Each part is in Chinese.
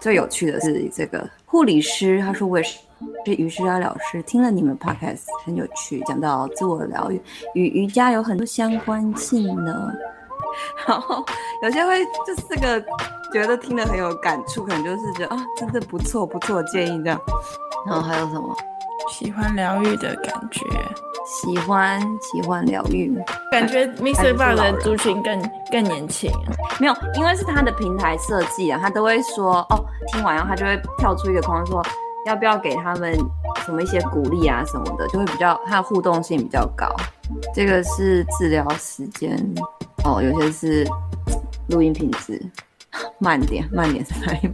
最有趣的是这个护理师，他说我也是是瑜伽老师，听了你们 podcast 很有趣，讲到自我疗愈与瑜伽有很多相关性呢。然后有些会就四个觉得听得很有感触，可能就是觉得啊，真的不错不错建议这样。然后还有什么？喜欢疗愈的感觉，喜欢喜欢疗愈，感觉 MixerBox 的族群更更年轻。没有，因为是他的平台设计啊，他都会说哦，听完然后他就会跳出一个框，说要不要给他们什么一些鼓励啊什么的，就会比较他的互动性比较高。这个是治疗时间哦，有些是录音品质。慢点，慢点，慢点，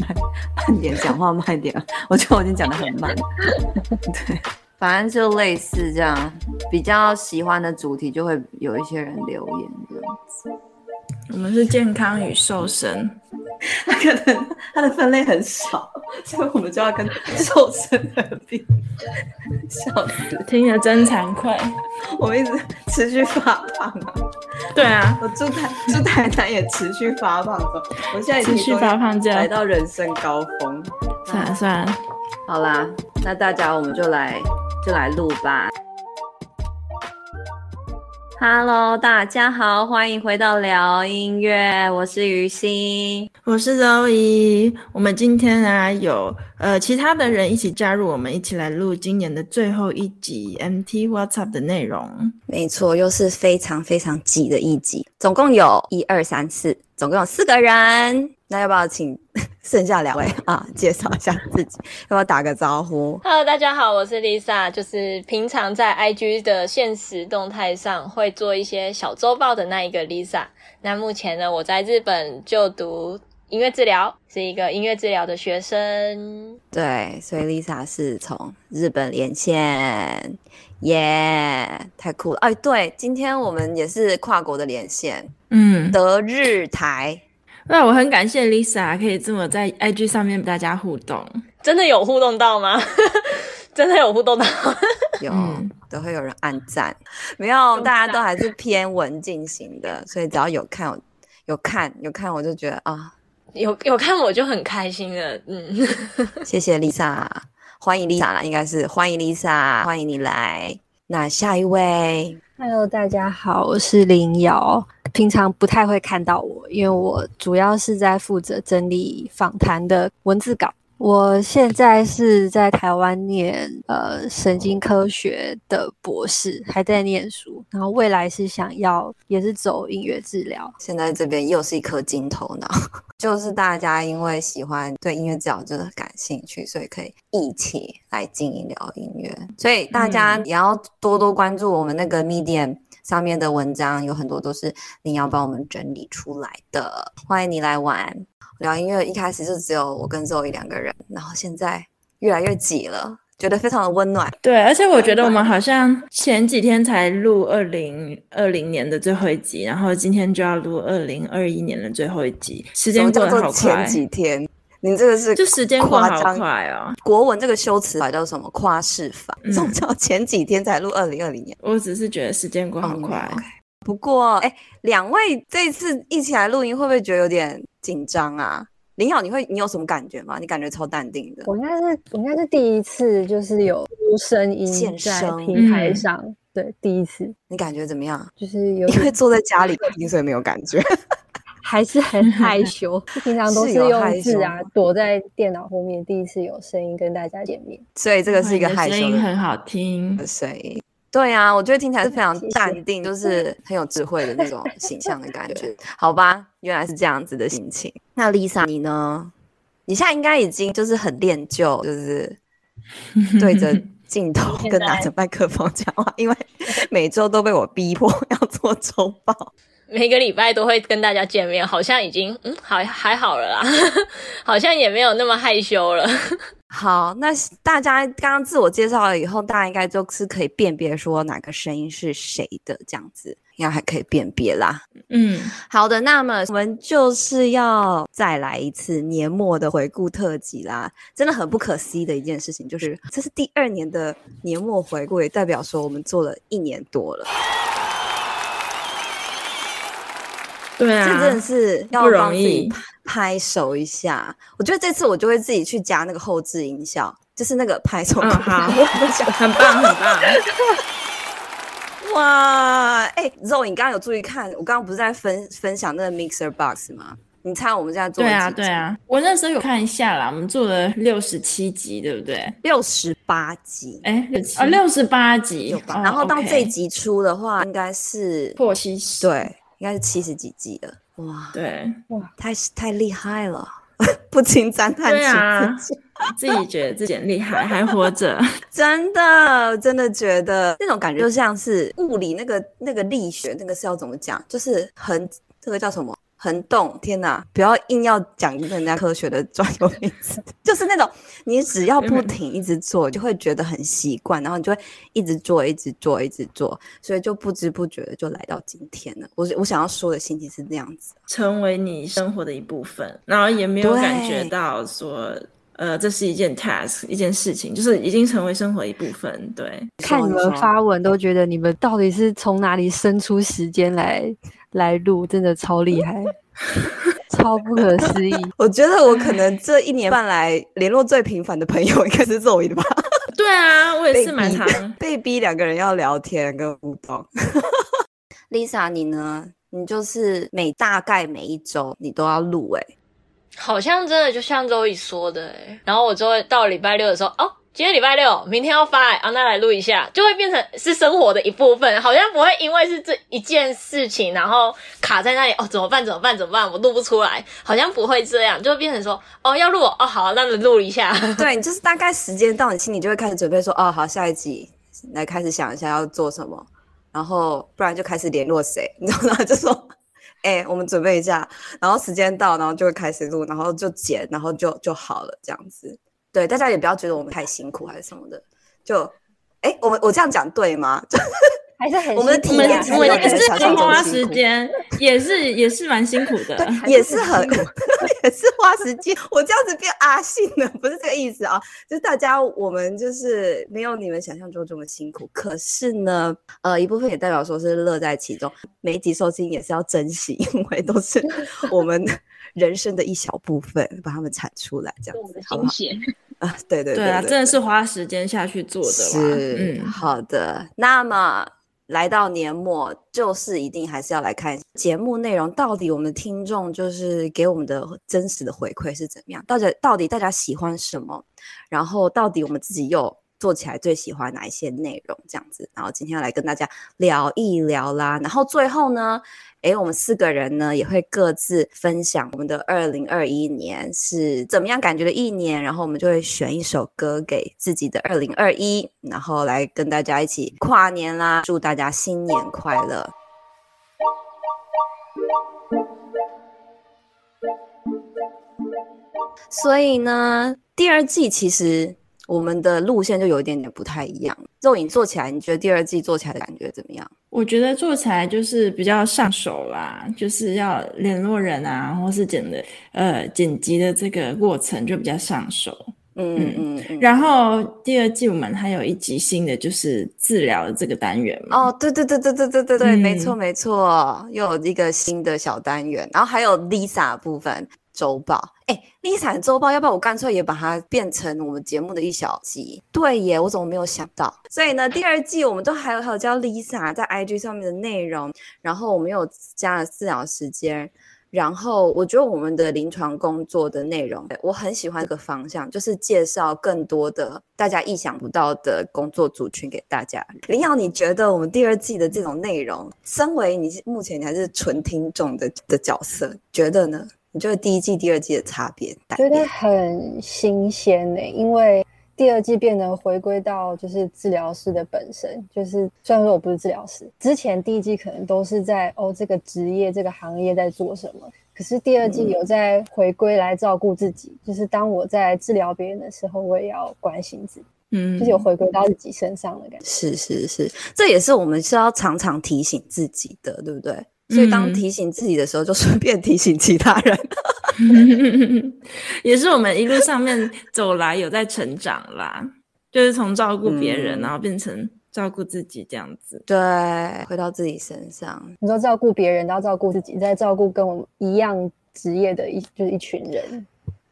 慢点，讲话慢点。我觉得我已经讲得很慢。对，反正就类似这样，比较喜欢的主题就会有一些人留言这样子。我们是健康与瘦身，他可能它的分类很少，所以我们就要跟瘦身合并。笑死，听着真惭愧。我们一直持续发胖啊。对啊，我住台住台南也持续发胖中，我现在持续发胖，来到人生高峰。算了算了，好啦，那大家我们就来就来录吧。Hello，大家好，欢迎回到聊音乐，我是于心，我是周怡。我们今天啊有呃其他的人一起加入我们，一起来录今年的最后一集 MT What's Up 的内容。没错，又是非常非常挤的一集，总共有一二三四，总共有四个人。那要不要请 剩下两位 啊介绍一下自己？要不要打个招呼？Hello，大家好，我是 Lisa，就是平常在 IG 的现实动态上会做一些小周报的那一个 Lisa。那目前呢，我在日本就读音乐治疗，是一个音乐治疗的学生。对，所以 Lisa 是从日本连线，耶、yeah，太酷了！哎，对，今天我们也是跨国的连线，嗯，德日台。那我很感谢 Lisa 可以这么在 IG 上面跟大家互动，真的有互动到吗？真的有互动到？有，都会有人按赞，没有，大家都还是偏文静型的，所以只要有看有有看有看，我就觉得啊，有有看我就很开心了。嗯，谢谢 Lisa，欢迎 Lisa 啦，应该是欢迎 Lisa，欢迎你来。那下一位，Hello，大家好，我是林瑶。平常不太会看到我，因为我主要是在负责整理访谈的文字稿。我现在是在台湾念呃神经科学的博士，还在念书。然后未来是想要也是走音乐治疗。现在这边又是一颗金头脑，就是大家因为喜欢对音乐治疗真的感兴趣，所以可以一起来经营聊音乐。所以大家也要多多关注我们那个 Medium。上面的文章有很多都是你要帮我们整理出来的，欢迎你来玩聊音乐。一开始就只有我跟 Zoe 两个人，然后现在越来越挤了，觉得非常的温暖。对，而且我觉得我们好像前几天才录二零二零年的最后一集，然后今天就要录二零二一年的最后一集，时间过得好快。前几天。你这个是就时间过好快哦。国文这个修辞法叫什么？夸饰法。怎么叫前几天才录二零二零年？我只是觉得时间过好快。不过，哎，两位这一次一起来录音，会不会觉得有点紧张啊？林瑶，你会你有什么感觉吗？你感觉超淡定的。我应该是我应该是第一次，就是有出声音在平台上，嗯、对，第一次。你感觉怎么样？就是有因为坐在家里听，所以没有感觉。还是很 害羞，平常都是用字啊，躲在电脑后面。第一次有声音跟大家见面，所以这个是一个害羞的，声音很好听的声音。对啊，我觉得听起来是非常淡定，就是很有智慧的那种形象的感觉。好吧，原来是这样子的心情。那 Lisa 你呢？你现在应该已经就是很练就，就是对着 镜头跟拿着麦克风讲话，因为每周都被我逼迫 要做周报。每个礼拜都会跟大家见面，好像已经嗯好还好了啦，好像也没有那么害羞了。好，那大家刚刚自我介绍了以后，大家应该就是可以辨别说哪个声音是谁的，这样子应该还可以辨别啦。嗯，好的，那么我们就是要再来一次年末的回顾特辑啦。真的很不可思议的一件事情，就是这是第二年的年末回顾，也代表说我们做了一年多了。对啊，这真的是要不帮自己容易。拍手一下。我觉得这次我就会自己去加那个后置音效，就是那个拍手。嗯，好，很棒，很棒。哇，哎、欸，肉，你刚刚有注意看？我刚刚不是在分分享那个 Mixer Box 吗？你猜我们现在做？对啊，对啊，我那时候有看一下啦，我们做了六十七集，对不对？六十八集，哎，六七啊，六十八集，哦、然后到这集出的话，应该是破七十，对，应该是七十几集了。哇，对，哇，太太厉害了，不禁赞叹对啊，自己觉得自己很厉害，还活着，真的，真的觉得那种感觉就像是物理那个那个力学，那个是要怎么讲？就是很这个叫什么？横动，天哪！不要硬要讲人家科学的专有名词，就是那种你只要不停一直做，就会觉得很习惯，然后你就会一直做，一直做，一直做，所以就不知不觉的就来到今天了。我我想要说的心情是这样子，成为你生活的一部分，然后也没有感觉到说，呃，这是一件 task，一件事情，就是已经成为生活一部分。对，看你们发文都觉得你们到底是从哪里生出时间来？来录真的超厉害，超不可思议。我觉得我可能这一年半来联络最频繁的朋友应该是 Zoe 的吧？对啊，我也是蛮常被逼两个人要聊天跟互动。Lisa，你呢？你就是每大概每一周你都要录哎、欸，好像真的就像 Zoe 说的哎、欸。然后我就会到礼拜六的时候哦。今天礼拜六，明天要发，啊，那来录一下，就会变成是生活的一部分，好像不会因为是这一件事情，然后卡在那里，哦，怎么办？怎么办？怎么办？我录不出来，好像不会这样，就会变成说，哦，要录，哦，好，那你录一下。对，就是大概时间到，你心里就会开始准备说，哦，好，下一集来开始想一下要做什么，然后不然就开始联络谁，你知道吗？就说，哎、我们准备一下，然后时间到，然后就会开始录，然后就剪，然后就就好了，这样子。对，大家也不要觉得我们太辛苦还是什么的，就，哎，我们我这样讲对吗？还是很我们的体验，我们也是很花时间，也是也是蛮辛苦的，也是很 也是花时间。我这样子变阿信了，不是这个意思啊，就是大家我们就是没有你们想象中这么辛苦，可是呢，呃，一部分也代表说是乐在其中，每一集收听也是要珍惜，因为都是我们人生的一小部分，把它们产出来，这样子，好不好？啊，对对对，对，对啊，真的是花时间下去做的。是，嗯，好的。那么来到年末，就是一定还是要来看节目内容，到底我们的听众就是给我们的真实的回馈是怎么样？到底到底大家喜欢什么？然后到底我们自己又做起来最喜欢哪一些内容？这样子，然后今天要来跟大家聊一聊啦。然后最后呢？诶，我们四个人呢也会各自分享我们的二零二一年是怎么样感觉的一年，然后我们就会选一首歌给自己的二零二一，然后来跟大家一起跨年啦，祝大家新年快乐。所以呢，第二季其实我们的路线就有一点点不太一样。肉影做起来，你觉得第二季做起来的感觉怎么样？我觉得做起来就是比较上手啦，就是要联络人啊，或是剪的呃剪辑的这个过程就比较上手。嗯嗯嗯，嗯。然后第二季我们还有一集新的，就是治疗的这个单元嘛。哦，对对对对对对对对，嗯、没错没错，又有一个新的小单元，然后还有 Lisa 部分。周报，哎，Lisa 的周报，要不要我干脆也把它变成我们节目的一小集？对耶，我怎么没有想到？所以呢，第二季我们都还有还有教 Lisa 在 IG 上面的内容，然后我们又加了治疗时间，然后我觉得我们的临床工作的内容，我很喜欢这个方向，就是介绍更多的大家意想不到的工作族群给大家。林瑶，你觉得我们第二季的这种内容，身为你目前你还是纯听众的的角色，觉得呢？你觉得第一季、第二季的差别？觉得很新鲜呢、欸，因为第二季变得回归到就是治疗师的本身，就是虽然说我不是治疗师，之前第一季可能都是在哦这个职业、这个行业在做什么，可是第二季有在回归来照顾自己、嗯，就是当我在治疗别人的时候，我也要关心自己，嗯，就是有回归到自己身上的感觉。是是是，这也是我们是要常常提醒自己的，对不对？所以当提醒自己的时候，就顺便提醒其他人，也是我们一路上面走来有在成长啦。就是从照顾别人、嗯，然后变成照顾自己这样子。对，回到自己身上。你说照顾别人，都要照顾自己，再照顾跟我们一样职业的一就是一群人。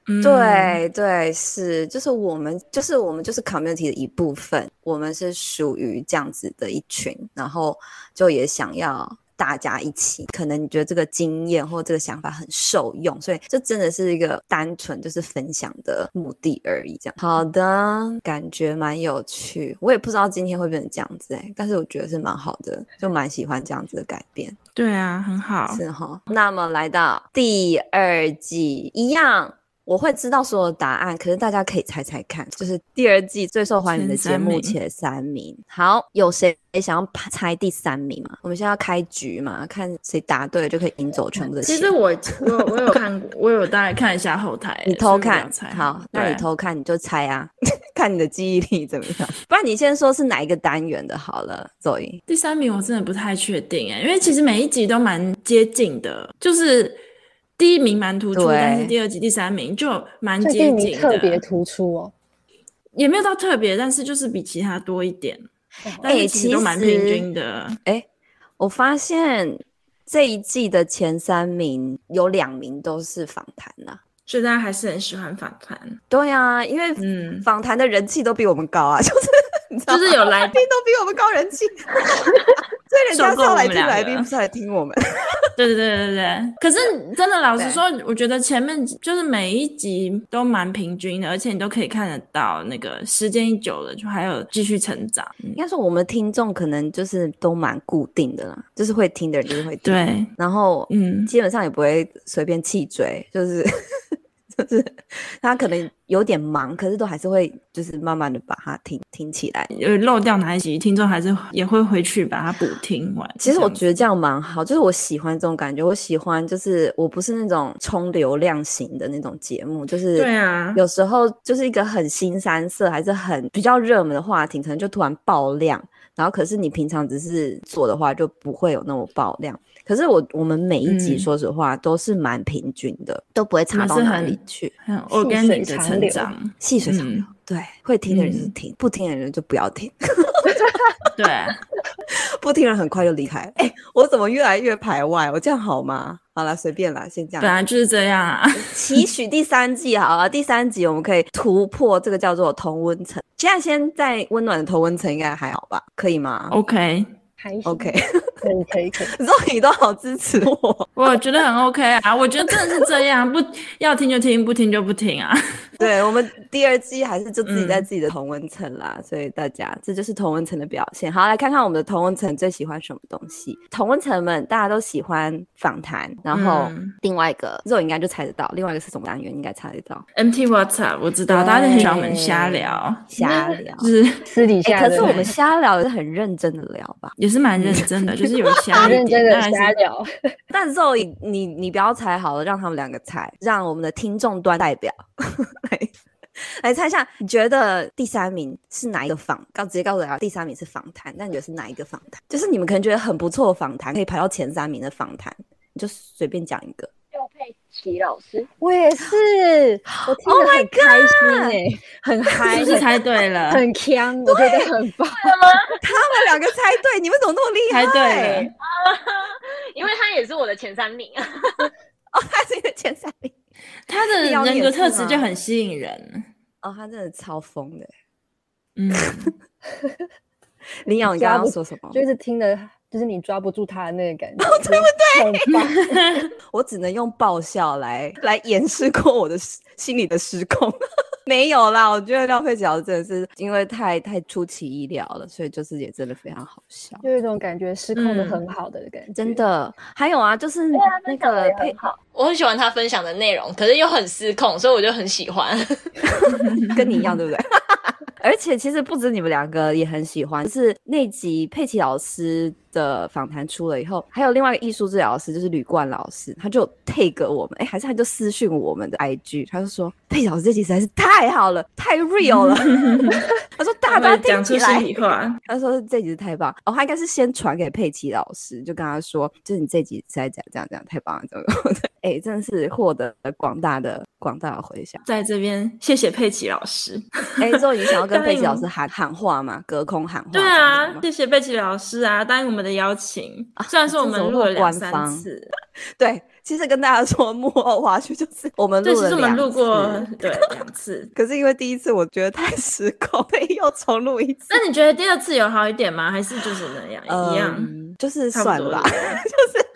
嗯、对对是，就是我们就是我们就是 community 的一部分，我们是属于这样子的一群，然后就也想要。大家一起，可能你觉得这个经验或这个想法很受用，所以这真的是一个单纯就是分享的目的而已。这样好的，感觉蛮有趣。我也不知道今天会变成这样子哎，但是我觉得是蛮好的，就蛮喜欢这样子的改变。对啊，很好，是哈。那么来到第二季，一样。我会知道所有答案，可是大家可以猜猜看，就是第二季最受欢迎的节目前三名。好，有谁想要猜第三名吗？我们现在要开局嘛，看谁答对就可以赢走全部的钱。其实我我我有看过，我有大概看一下后台。你偷看，好，那你偷看你就猜啊，看你的记忆力怎么样。不然你先说是哪一个单元的好了，Zoe。第三名我真的不太确定哎，因为其实每一集都蛮接近的，就是。第一名蛮突出，但是第二集第三名就蛮接近的，特别突出哦，也没有到特别，但是就是比其他多一点，哎、欸，其实都蛮平均的。哎、欸，我发现这一季的前三名有两名都是访谈呐，所以大家还是很喜欢访谈。对啊，因为嗯，访谈的人气都比我们高啊，就是就是有来宾都比我们高人气。所以人家是来听来宾，不是来听我们。对对对对对。可是真的，老实说，我觉得前面就是每一集都蛮平均的，而且你都可以看得到，那个时间一久了，就还有继续成长。应该说，我们听众可能就是都蛮固定的啦，就是会听的人就是会听。对。然后，嗯，基本上也不会随便弃追，就是。就是他可能有点忙，可是都还是会就是慢慢的把它听听起来。有漏掉哪一集，听众还是也会回去把它补听完。其实我觉得这样蛮好，就是我喜欢这种感觉。我喜欢就是我不是那种冲流量型的那种节目，就是对啊，有时候就是一个很新三色还是很比较热门的话题，可能就突然爆量，然后可是你平常只是做的话就不会有那么爆量。可是我我们每一集说实话都是蛮平均的，嗯、都不会差到哪里去。我跟你的成长流，细水长流。对，会听的人就听，嗯、不听的人就不要听。对，不听人很快就离开。哎、欸，我怎么越来越排外？我这样好吗？好了，随便啦，先这样。本来就是这样啊。期许第三季好了，第三集我们可以突破这个叫做同温层。现在先在温暖的同温层应该还好吧？可以吗？OK。OK，可以可以可以，肉你 都好支持我，我觉得很 OK 啊，我觉得真的是这样，不要听就听，不听就不听啊。对，我们第二季还是就自己在自己的同温层啦，嗯、所以大家这就是同温层的表现。好，来看看我们的同温层最喜欢什么东西。同温层们大家都喜欢访谈，然后另外一个这种应该就猜得到，另外一个是什么单元应该猜得到。MT WhatsApp 我知道，大家很喜欢我们瞎聊，瞎聊就是私底下、欸。可是我们瞎聊也是很认真的聊吧？也是蛮认真的，就是有瞎认真的瞎聊。但是肉，你你不要猜好了，让他们两个猜，让我们的听众端代表。来来猜一下，你觉得第三名是哪一个访？告直接告诉大家，第三名是访谈，但你觉得是哪一个访谈？就是你们可能觉得很不错的访谈，可以排到前三名的访谈，你就随便讲一个。廖佩琦老师，我也是，我听得很开心哎、欸，很嗨，是不是猜对了？很强，我觉得很棒。他们两个猜对，你们怎么那么厉害？猜对了，因为他也是我的前三名 哦，他是你的前三名。他的人格特质就很吸引人哦，他真的超疯的。嗯，林瑶，你刚刚说什么？就是听的，就是你抓不住他的那个感觉，对不对？我只能用爆笑来来掩饰过我的心里的失控。没有啦，我觉得廖佩琦老师真的是因为太太出其意料了，所以就是也真的非常好笑，就有一种感觉失控的很好的感觉。嗯、真的，还有啊，就是那个佩，我很喜欢他分享的内容，可是又很失控，所以我就很喜欢，跟你一样，对不对？而且其实不止你们两个也很喜欢，就是那集佩奇老师的访谈出了以后，还有另外一个艺术治疗师，就是吕冠老师，他就 take 我们，哎，还是他就私讯我们的 IG，他就说佩老师这集实在是太好了，太 real 了。他说大家讲出心他说这集太棒哦，他应该是先传给佩奇老师，就跟他说，就是你这集实在讲这样这样太棒了，这样哎，真的是获得了广大的广大的回响，在这边谢谢佩奇老师。哎，之后你想要跟佩奇老师喊喊话吗？隔空喊话？对啊，谢谢佩奇老师啊，答应我们的邀请。虽然说我们录了两三次，对，其实跟大家说幕后花絮就是我们录了两次，过对两次。可是因为第一次我觉得太失控，所 以又重录一次。那你觉得第二次有好一点吗？还是就是那样一样？就是算了，就是。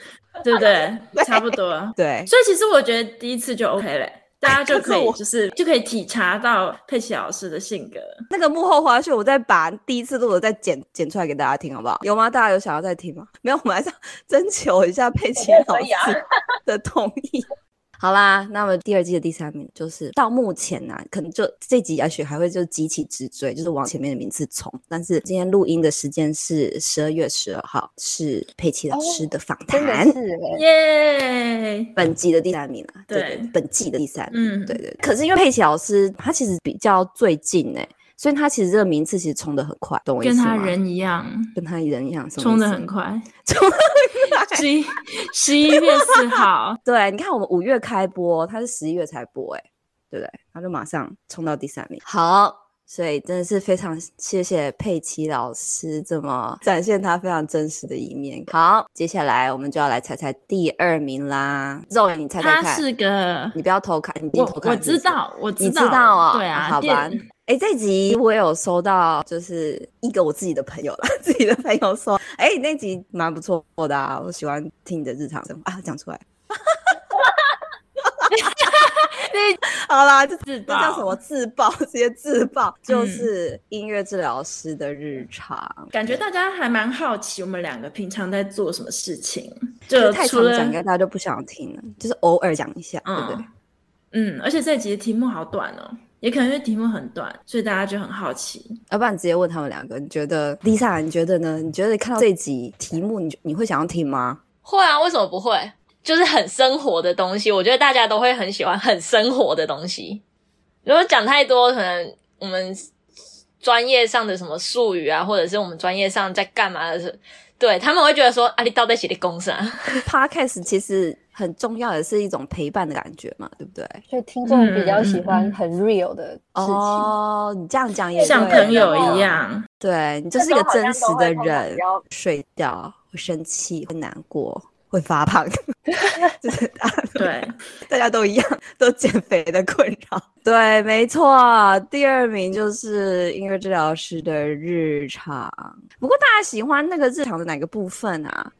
对不对？差不多。对，所以其实我觉得第一次就 OK 了，大家就 可以就是就可以体察到佩奇老师的性格。那个幕后花絮，我再把第一次录的再剪剪出来给大家听，好不好？有吗？大家有想要再听吗？没有，我们还是要征求一下佩奇老师的同意。好啦，那么第二季的第三名就是到目前呢、啊，可能就这集也许还会就急起直追，就是往前面的名次冲。但是今天录音的时间是十二月十二号，是佩奇老师的访谈，哦、是耶!本季的第三名啊，对，对，对，本季的第三名，嗯，对，对对。可是因为佩奇老师他其实比较最近呢。所以他其实这个名次其实冲得很快，懂我意思吗？跟他人一样，跟他人一样，冲得很快，冲得很快。十一十一月四号，对，你看我们五月开播，他是十一月才播，哎，对不对？他就马上冲到第三名。好，所以真的是非常谢谢佩奇老师这么展现他非常真实的一面。好，接下来我们就要来猜猜第二名啦。肉眼，你猜猜看，他是个，你不要偷看，你别偷看。我知道，我知道，你知道哦。对啊，好吧。哎、欸，这集我有收到，就是一个我自己的朋友啦，自己的朋友说，哎、欸，那集蛮不错的啊，我喜欢听你的日常生活啊，讲出来，好啦，这这叫什么自爆？直接自爆，就是音乐治疗师的日常、嗯。感觉大家还蛮好奇，我们两个平常在做什么事情，就太常讲，应该大家就不想听了，就是偶尔讲一下，嗯、对不对？嗯，而且这集的题目好短哦。也可能因为题目很短，所以大家就很好奇。要不然你直接问他们两个，你觉得 Lisa，你觉得呢？你觉得看到这集题目，你你会想要听吗？会啊，为什么不会？就是很生活的东西，我觉得大家都会很喜欢很生活的东西。如果讲太多，可能我们专业上的什么术语啊，或者是我们专业上在干嘛的时，对他们会觉得说啊，你到底写的公司啊？Podcast 其实。很重要的是一种陪伴的感觉嘛，对不对？所以听众比较喜欢很 real 的事情。哦，你这样讲也像朋友一样，对，你就是一个真实的人。睡觉会生气，会难过。会发胖，就是大对，大家都一样，都减肥的困扰。对，没错。第二名就是音乐治疗师的日常。不过大家喜欢那个日常的哪个部分啊？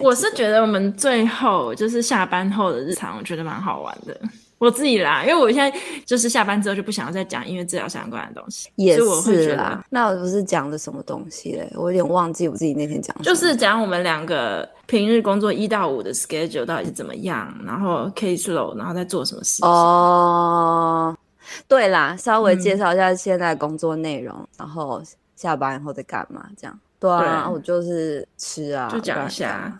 我是觉得我们最后就是下班后的日常，我觉得蛮好玩的。我自己啦，因为我现在就是下班之后就不想要再讲音乐治疗相关的东西，也是啦。那我不是讲的什么东西嘞？我有点忘记我自己那天讲。就是讲我们两个平日工作一到五的 schedule 到底是怎么样，然后 case load，然后在做什么事情。哦，对啦，稍微介绍一下现在工作内容，嗯，然后下班以后在干嘛？这样。对啊，对我就是吃啊，就讲一下。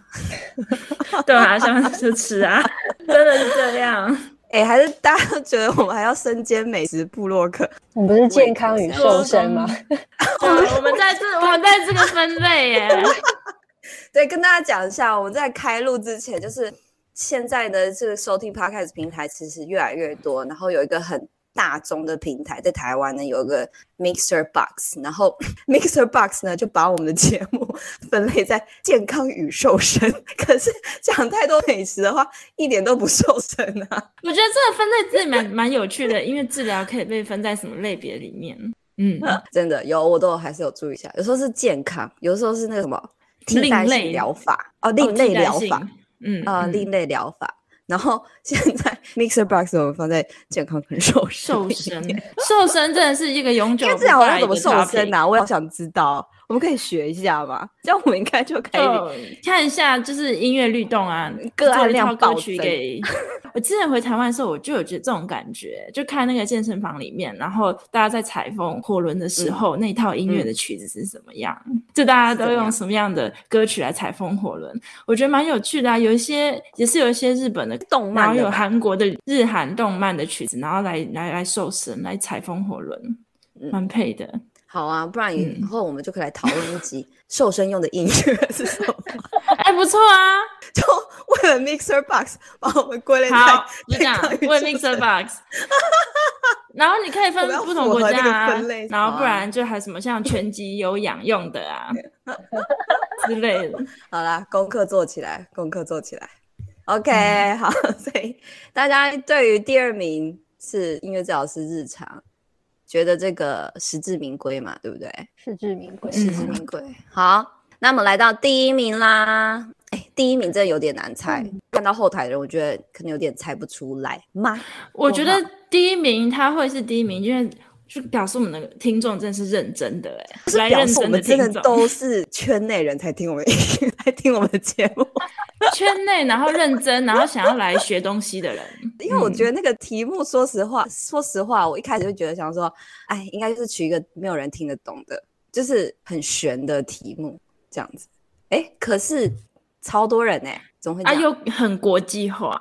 对啊，下班就吃啊，真的是这样。哎、欸，还是大家都觉得我们还要身兼美食部落客？我们不是健康与瘦身吗？我们我们在这我们在这个分类耶。对，跟大家讲一下，我们在开录之前，就是现在的这个收听 Podcast 平台其实越来越多，然后有一个很。大众的平台在台湾呢，有一个 Mixer Box，然后 Mixer Box 呢就把我们的节目分类在健康与瘦身。可是讲太多美食的话，一点都不瘦身啊！我觉得这个分类真的蛮蛮有趣的，因为治疗可以被分在什么类别里面？嗯，真的有，我都还是有注意一下。有时候是健康，有时候是那个什么替代性疗法哦，另类疗法，嗯啊、呃，另类疗法。然后现在 Mixer Box 我们放在健康跟瘦身，瘦身，瘦身真的是一个永久。这样我要怎么瘦身啊？我也好想知道。我我们可以学一下吧？这样我们应该就可以看一下，就是音乐律动啊，个案量歌曲给。我之前回台湾的时候，我就有觉得这种感觉，就看那个健身房里面，然后大家在采风火轮的时候，嗯、那一套音乐的曲子是什么样？嗯、就大家都用什么样的歌曲来采风火轮？我觉得蛮有趣的啊。有一些也是有一些日本的动漫，然后有韩国的日韩动漫的曲子，然后来来来受神来踩风火轮，蛮配的。好啊，不然以后我们就可以来讨论一集 瘦身用的音乐是什么？哎，不错啊！就为了 Mixer Box 把我们归类在好，就这样，为 Mixer Box。然后你可以分不同国家啊，然后不然就还什么像拳击有氧用的啊 之类的。好啦，功课做起来，功课做起来。OK，、嗯、好，所以大家对于第二名是音乐治疗师日常。觉得这个实至名归嘛，对不对？实至名归，实至名归。好，那么来到第一名啦。哎，第一名真的有点难猜。嗯、看到后台的人，我觉得可能有点猜不出来吗？我觉得第一名他会是第一名，因为就表示我们的听众真的是认真的哎，是表示我们真的都是圈内人才听我们，才听我们的节目。圈内，然后认真，然后想要来学东西的人，因为我觉得那个题目，说实话，嗯、说实话，我一开始就觉得想说，哎，应该就是取一个没有人听得懂的，就是很玄的题目这样子。哎，可是超多人哎，总会啊，又很国际化，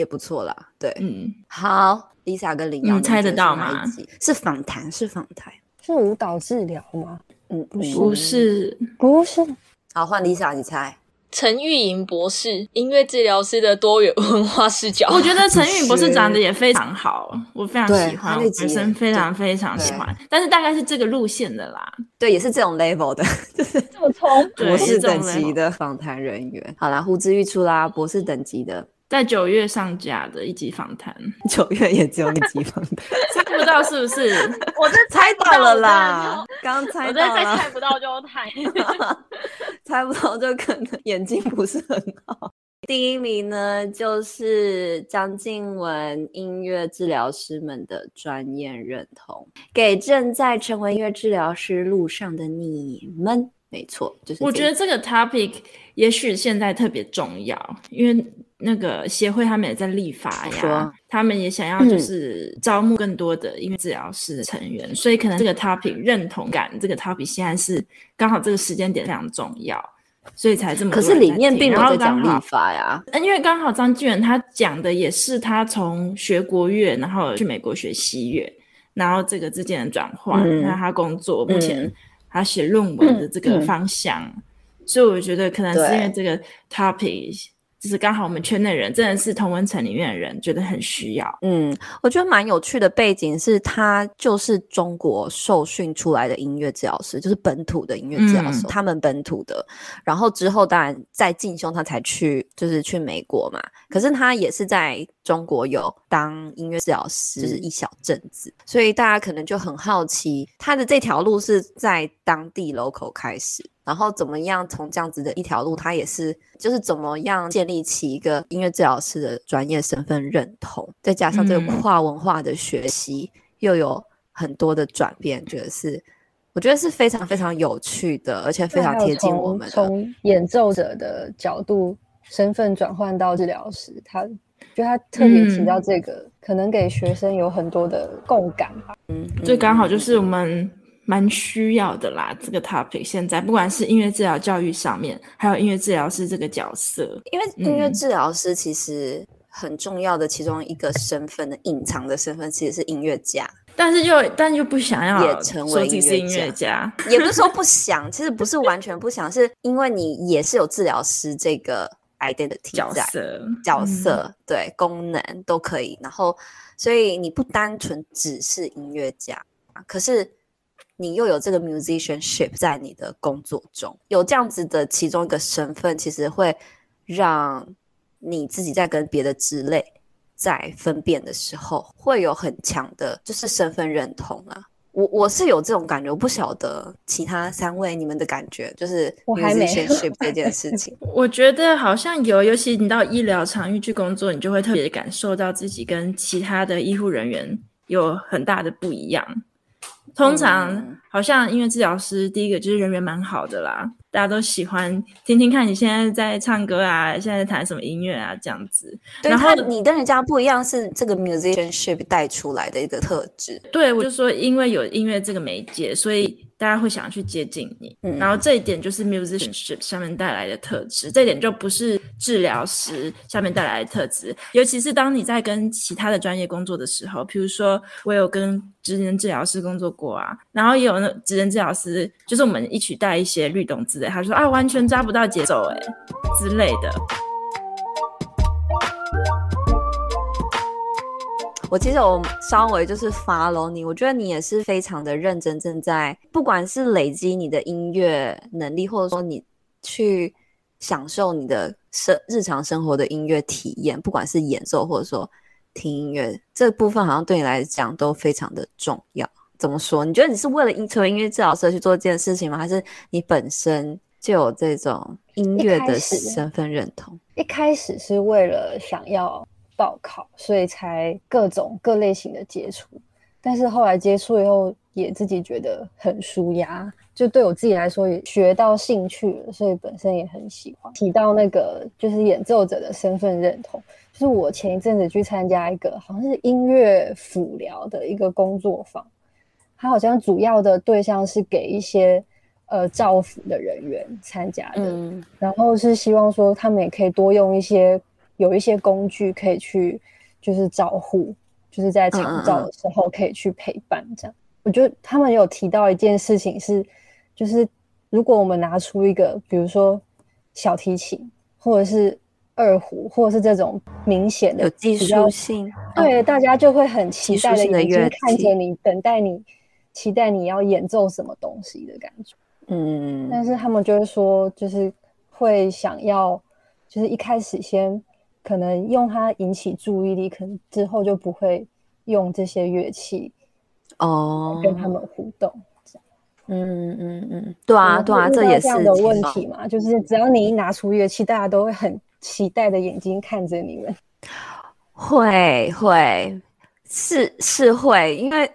也不错啦。对，嗯，好，Lisa 跟林瑶，你猜得到吗？是访谈，是访谈，是舞蹈治疗吗？嗯，不是，不是，不是。好，换 Lisa，你猜。陈玉莹博士，音乐治疗师的多元文化视角。我觉得陈玉莹博士长得也非常好，我非常喜欢，我本身非常非常喜欢。但是大概是这个路线的啦，对，也是这种 level 的，就是这么聪，博士等级的访谈人员。好啦，呼之欲出啦，博士等级的。在九月上架的一集访谈，九月也只有一集访谈，猜不到是不是？我这猜到了啦，刚猜到了，我再猜不到就太，猜不到就可能眼睛不是很好。第一名呢，就是张静文音乐治疗师们的专业认同，给正在成为音乐治疗师路上的你们。没错，就是我觉得这个 topic 也许现在特别重要，因为。那个协会他们也在立法呀，他们也想要就是招募更多的音乐治疗师的成员，嗯、所以可能这个 topic 认同感，这个 topic 现在是刚好这个时间点非常重要，所以才这么。可是里面并没有在讲立法呀，因为刚好张纪元他讲的也是他从学国乐，然后去美国学西乐，然后这个之间的转换，那、嗯、他工作目前他写论文的这个方向，嗯嗯、所以我觉得可能是因为这个 topic。就是刚好我们圈内人真的是同温层里面的人，觉得很需要。嗯，我觉得蛮有趣的背景是，他就是中国受训出来的音乐治疗师，就是本土的音乐治疗师，嗯、他们本土的。然后之后当然在进修，他才去就是去美国嘛。可是他也是在中国有当音乐治疗师，就是一小阵子。所以大家可能就很好奇，他的这条路是在当地 local 开始。然后怎么样从这样子的一条路，他也是就是怎么样建立起一个音乐治疗师的专业身份认同，再加上这个跨文化的学习，嗯、又有很多的转变，觉得是我觉得是非常非常有趣的，而且非常贴近我们的。从演奏者的角度身份转换到治疗师，他觉得他特别提到这个，嗯、可能给学生有很多的共感吧。嗯，这刚好就是我们。蛮需要的啦，这个 topic 现在不管是音乐治疗教育上面，还有音乐治疗师这个角色，因为音乐治疗师其实很重要的其中一个身份的隐藏的身份其实是音乐家，但是又但又不想要也成为音乐家，也不是说不想，其实不是完全不想，是因为你也是有治疗师这个 identity 角色。角色、嗯、对功能都可以，然后所以你不单纯只是音乐家，可是。你又有这个 musicianship 在你的工作中，有这样子的其中一个身份，其实会让你自己在跟别的职类在分辨的时候，会有很强的，就是身份认同啊。我我是有这种感觉，我不晓得其他三位你们的感觉，就是 musicianship 这件事情。我觉得好像有，尤其你到医疗场域去工作，你就会特别感受到自己跟其他的医护人员有很大的不一样。通常好像音乐治疗师第一个就是人缘蛮好的啦，大家都喜欢听听看你现在在唱歌啊，现在在弹什么音乐啊这样子。然后你跟人家不一样，是这个 musicianship 带出来的一个特质。对，我就说因为有音乐这个媒介，所以。大家会想要去接近你，嗯、然后这一点就是 musicianship 上面带来的特质，这一点就不是治疗师下面带来的特质。尤其是当你在跟其他的专业工作的时候，比如说我有跟职能治疗师工作过啊，然后也有那职能治疗师，就是我们一起带一些律动之类，他说啊，完全抓不到节奏哎之类的。我其实我稍微就是 follow 你，我觉得你也是非常的认真，正在不管是累积你的音乐能力，或者说你去享受你的生日常生活的音乐体验，不管是演奏或者说听音乐，这部分好像对你来讲都非常的重要。怎么说？你觉得你是为了成为音乐治疗师去做这件事情吗？还是你本身就有这种音乐的身份认同？一开始是为了想要。报考，所以才各种各类型的接触，但是后来接触以后，也自己觉得很舒压，就对我自己来说也学到兴趣了，所以本身也很喜欢。提到那个就是演奏者的身份认同，就是我前一阵子去参加一个好像是音乐辅疗的一个工作坊，它好像主要的对象是给一些呃照服的人员参加的，嗯，然后是希望说他们也可以多用一些。有一些工具可以去，就是照护，就是在长照的时候可以去陪伴这样。我觉得他们有提到一件事情是，就是如果我们拿出一个，比如说小提琴，或者是二胡，或者是这种明显的有技术性，对，大家就会很期待的眼睛看着你，等待你，期待你要演奏什么东西的感觉。嗯，但是他们就是说，就是会想要，就是一开始先。可能用它引起注意力，可能之后就不会用这些乐器哦，跟他们互动。嗯嗯嗯，对啊对啊，这也是的问题嘛。就是只要你一拿出乐器，大家都会很期待的眼睛看着你们。会会是是会，因为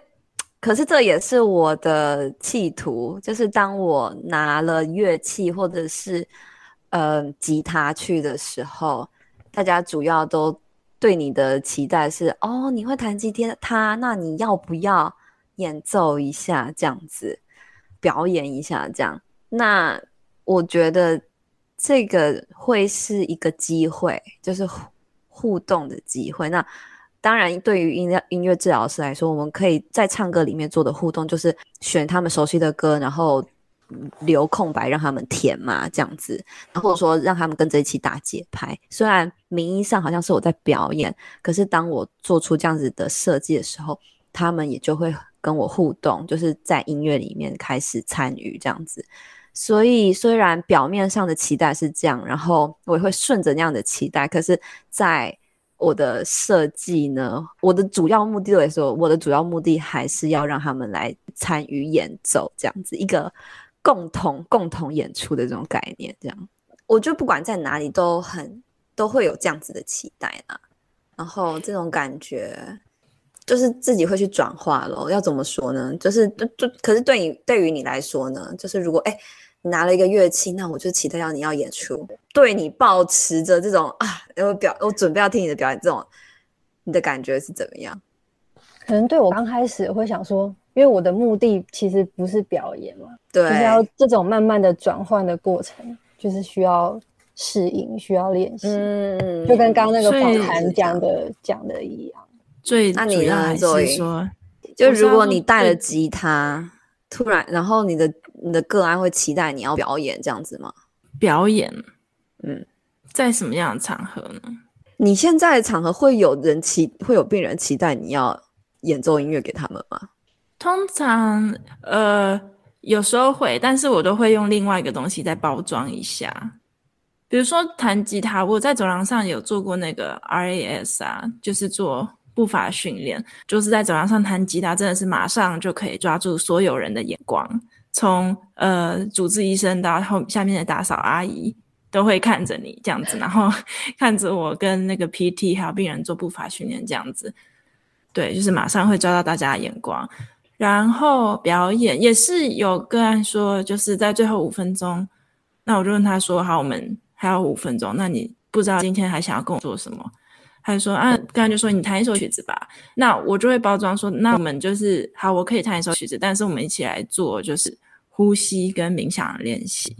可是这也是我的企图，就是当我拿了乐器或者是呃吉他去的时候。大家主要都对你的期待是哦，你会弹吉他，那你要不要演奏一下这样子，表演一下这样？那我觉得这个会是一个机会，就是互动的机会。那当然，对于音乐音乐治疗师来说，我们可以在唱歌里面做的互动，就是选他们熟悉的歌，然后。留空白让他们填嘛，这样子，或者说让他们跟着一起打节拍。虽然名义上好像是我在表演，可是当我做出这样子的设计的时候，他们也就会跟我互动，就是在音乐里面开始参与这样子。所以虽然表面上的期待是这样，然后我也会顺着那样的期待，可是在我的设计呢，我的主要目的来说，我的主要目的还是要让他们来参与演奏这样子一个。共同共同演出的这种概念，这样，我觉得不管在哪里都很都会有这样子的期待啦。然后这种感觉就是自己会去转化咯。要怎么说呢？就是就就可是对你对于你来说呢？就是如果哎你拿了一个乐器，那我就期待要你要演出，对你抱持着这种啊，我表我准备要听你的表演，这种你的感觉是怎么样？可能对我刚开始会想说。因为我的目的其实不是表演嘛，对，就是要这种慢慢的转换的过程，就是需要适应，需要练习，嗯，就跟刚刚那个访谈讲的讲的一样。最那你呢？所以说，就如果你带了吉他，突然，然后你的你的个案会期待你要表演这样子吗？表演，嗯，在什么样的场合呢？你现在的场合会有人期会有病人期待你要演奏音乐给他们吗？通常，呃，有时候会，但是我都会用另外一个东西再包装一下。比如说弹吉他，我在走廊上有做过那个 RAS 啊，就是做步伐训练，就是在走廊上弹吉他，真的是马上就可以抓住所有人的眼光，从呃主治医生到后下面的打扫阿姨都会看着你这样子，然后看着我跟那个 PT 还有病人做步伐训练这样子，对，就是马上会抓到大家的眼光。然后表演也是有个案说，就是在最后五分钟，那我就问他说：“好，我们还有五分钟，那你不知道今天还想要跟我做什么？”他就说：“啊，刚才就说你弹一首曲子吧。”那我就会包装说：“那我们就是好，我可以弹一首曲子，但是我们一起来做就是呼吸跟冥想的练习。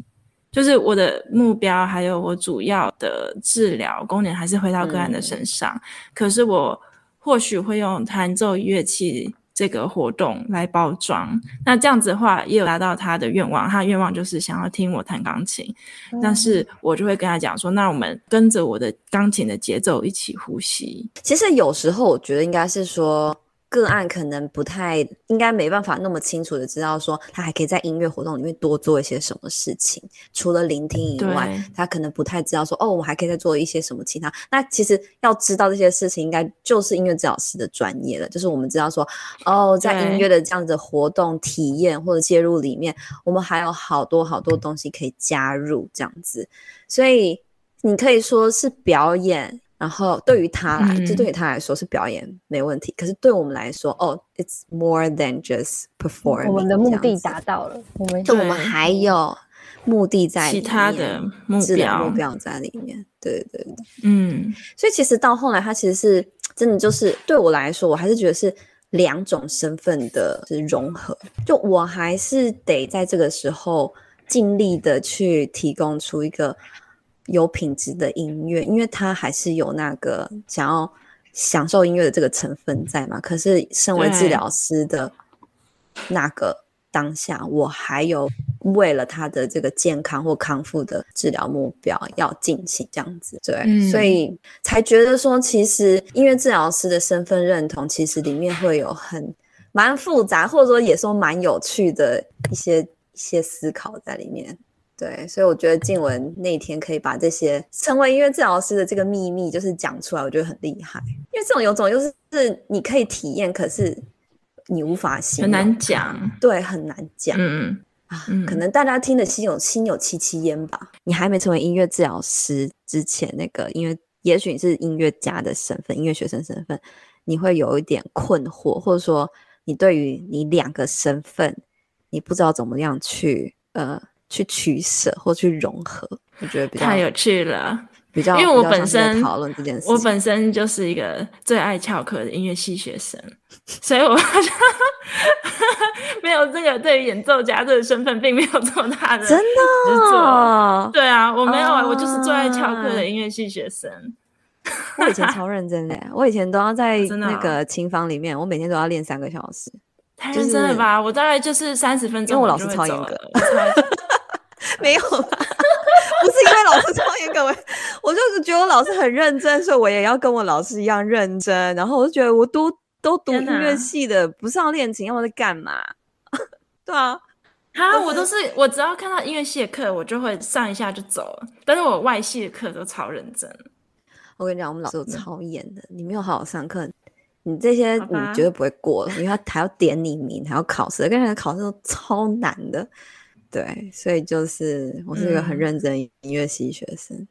就是我的目标还有我主要的治疗功能还是回到个案的身上，嗯、可是我或许会用弹奏乐器。”这个活动来包装，那这样子的话也有达到他的愿望。他的愿望就是想要听我弹钢琴，嗯、但是我就会跟他讲说：“那我们跟着我的钢琴的节奏一起呼吸。”其实有时候我觉得应该是说。个案可能不太应该没办法那么清楚的知道说他还可以在音乐活动里面多做一些什么事情，除了聆听以外，他可能不太知道说哦，我还可以再做一些什么其他。那其实要知道这些事情，应该就是音乐治疗师的专业了。就是我们知道说哦，在音乐的这样子的活动体验或者介入里面，我们还有好多好多东西可以加入这样子。所以你可以说是表演。然后对于他来，这、嗯、对于他来说是表演没问题。可是对我们来说，哦，it's more than just perform。我们的目的达到了，我们就我们还有目的在，其他的目标目标在里面。对对对，嗯。所以其实到后来，他其实是真的就是对我来说，我还是觉得是两种身份的是融合。就我还是得在这个时候尽力的去提供出一个。有品质的音乐，因为他还是有那个想要享受音乐的这个成分在嘛。可是，身为治疗师的那个当下，我还有为了他的这个健康或康复的治疗目标要进行这样子，对，嗯、所以才觉得说，其实音乐治疗师的身份认同，其实里面会有很蛮复杂，或者说也说蛮有趣的一些一些思考在里面。对，所以我觉得静文那天可以把这些成为音乐治疗师的这个秘密，就是讲出来，我觉得很厉害。因为这种有种，就是是你可以体验，可是你无法形容，很难讲。对，很难讲。嗯啊，可能大家听的心有心有戚戚焉吧。你还没成为音乐治疗师之前，那个因为也许你是音乐家的身份，音乐学生身份，你会有一点困惑，或者说你对于你两个身份，你不知道怎么样去呃。去取舍或去融合，我觉得比较太有趣了。比较，因为我本身讨论这件事，我本身就是一个最爱翘课的音乐系学生，所以我 没有这个对于演奏家这个身份并没有这么大的真的、哦。对啊，我没有啊，我就是最爱翘课的音乐系学生。我以前超认真的，我以前都要在 那个琴房里面，我每天都要练三个小时。太认真了吧？我大概就是三十分钟，因为我老师超严格。没有啦，不是因为老师超严格，我就是觉得我老师很认真，所以我也要跟我老师一样认真。然后我就觉得我都都读音乐系的，不是要练琴，要我在干嘛？对啊，哈，我都是我只要看到音乐系的课，我就会上一下就走了。但是我外系的课都超认真。我跟你讲，我们老师都超严的，你没有好好上课，你这些你绝对不会过，因为他还要点你名，还要考试，跟人家考试都超难的。对，所以就是我是一个很认真音乐系学生。嗯、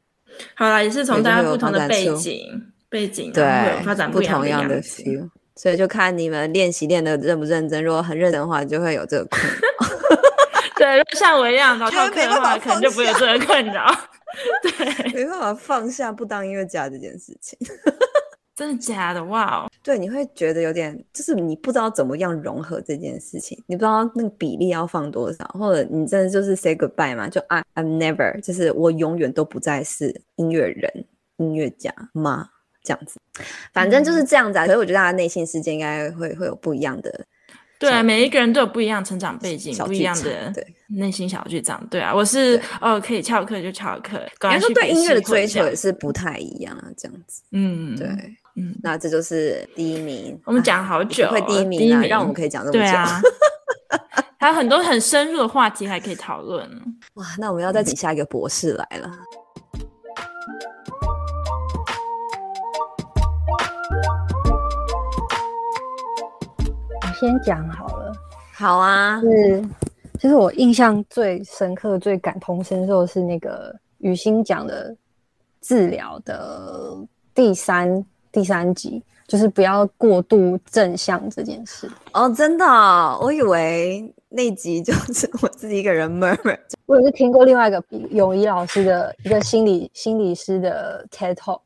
好啦，也是从大家不同的背景背景对发展不同样的 feel，所以就看你们练习练的认不认真。如果很认真的话，就会有这个困扰。对，像我一样的翘课的话，可能就不会有这个困扰。对，没办法放下不当音乐家这件事情。真的假的？哇哦！对，你会觉得有点，就是你不知道怎么样融合这件事情，你不知道那个比例要放多少，或者你真的就是 say goodbye 嘛？就 I I'm never，就是我永远都不再是音乐人、音乐家吗？这样子，反正就是这样子啊。嗯、可是我觉得大家内心世界应该会会有不一样的。对啊，每一个人都有不一样成长背景，不一样的对内心小剧场。对啊，我是哦，可以翘课就翘课。你说对音乐的追求也是不太一样啊，这样子。嗯，对。嗯，那这就是第一名。我们讲好久，会第一名，第一名让我们可以讲这么久。对啊，还有很多很深入的话题还可以讨论。哇，那我们要再请下一个博士来了。我先讲好了。好啊。是，其实我印象最深刻、最感同身受是那个雨欣讲的治疗的第三。第三集，就是不要过度正向这件事。哦，真的哦，我以为那集就是 我自己一个人 murmur。我也是听过另外一个泳仪老师的一个心理心理师的 TED Talk，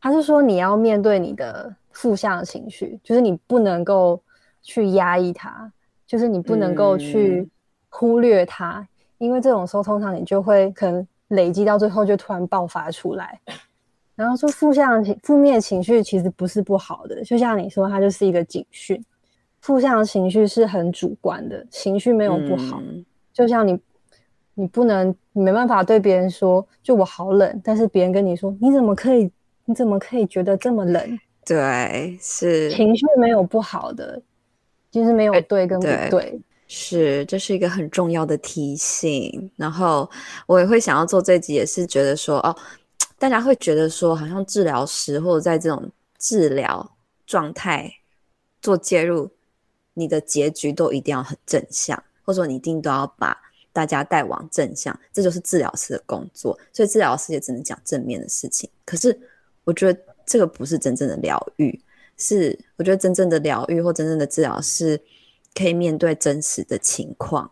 他是说你要面对你的负向情绪，就是你不能够去压抑它，就是你不能够去忽略它，嗯、因为这种时候通常你就会可能累积到最后就突然爆发出来。然后说负向情负面情绪其实不是不好的，就像你说，它就是一个警讯。负向情绪是很主观的，情绪没有不好。嗯、就像你，你不能，你没办法对别人说，就我好冷，但是别人跟你说，你怎么可以，你怎么可以觉得这么冷？对，是情绪没有不好的，就是没有对跟不对。对是，这是一个很重要的提醒。然后我也会想要做这集，也是觉得说，哦。大家会觉得说，好像治疗师或者在这种治疗状态做介入，你的结局都一定要很正向，或者说你一定都要把大家带往正向，这就是治疗师的工作。所以治疗师也只能讲正面的事情。可是我觉得这个不是真正的疗愈，是我觉得真正的疗愈或真正的治疗是可以面对真实的情况。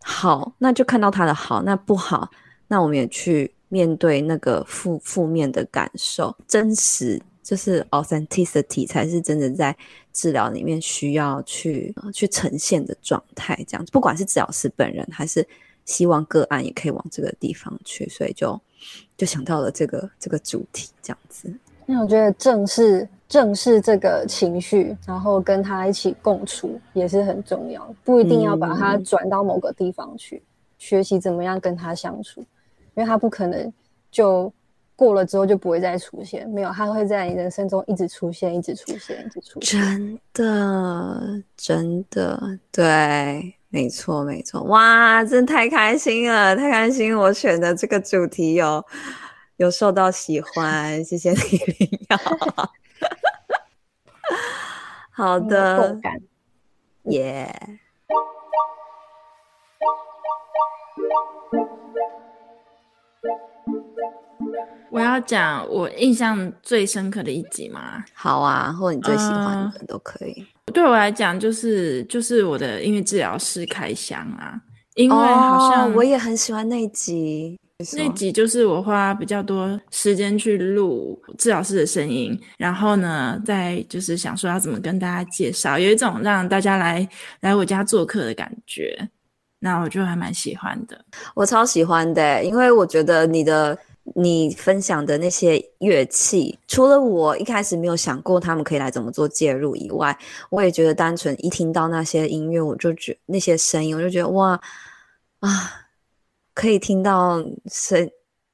好，那就看到他的好，那不好，那我们也去。面对那个负负面的感受，真实就是 authenticity 才是真的在治疗里面需要去、呃、去呈现的状态。这样子，不管是治疗师本人，还是希望个案也可以往这个地方去，所以就就想到了这个这个主题这样子。那我觉得正视正视这个情绪，然后跟他一起共处也是很重要，不一定要把它转到某个地方去，嗯、学习怎么样跟他相处。因为他不可能就过了之后就不会再出现，没有，他会在你人生中一直出现，一直出现，一直出现。真的，真的，对，没错，没错。哇，真的太开心了，太开心！我选的这个主题有有受到喜欢，谢谢你，林瑶。好的，耶。我要讲我印象最深刻的一集吗？好啊，或者你最喜欢的都可以。呃、对我来讲，就是就是我的音乐治疗师开箱啊，因为好像、哦、我也很喜欢那一集。那集就是我花比较多时间去录治疗师的声音，然后呢，再就是想说要怎么跟大家介绍，有一种让大家来来我家做客的感觉。那我就还蛮喜欢的，我超喜欢的，因为我觉得你的。你分享的那些乐器，除了我一开始没有想过他们可以来怎么做介入以外，我也觉得单纯一听到那些音乐，我就觉那些声音，我就觉得哇啊，可以听到声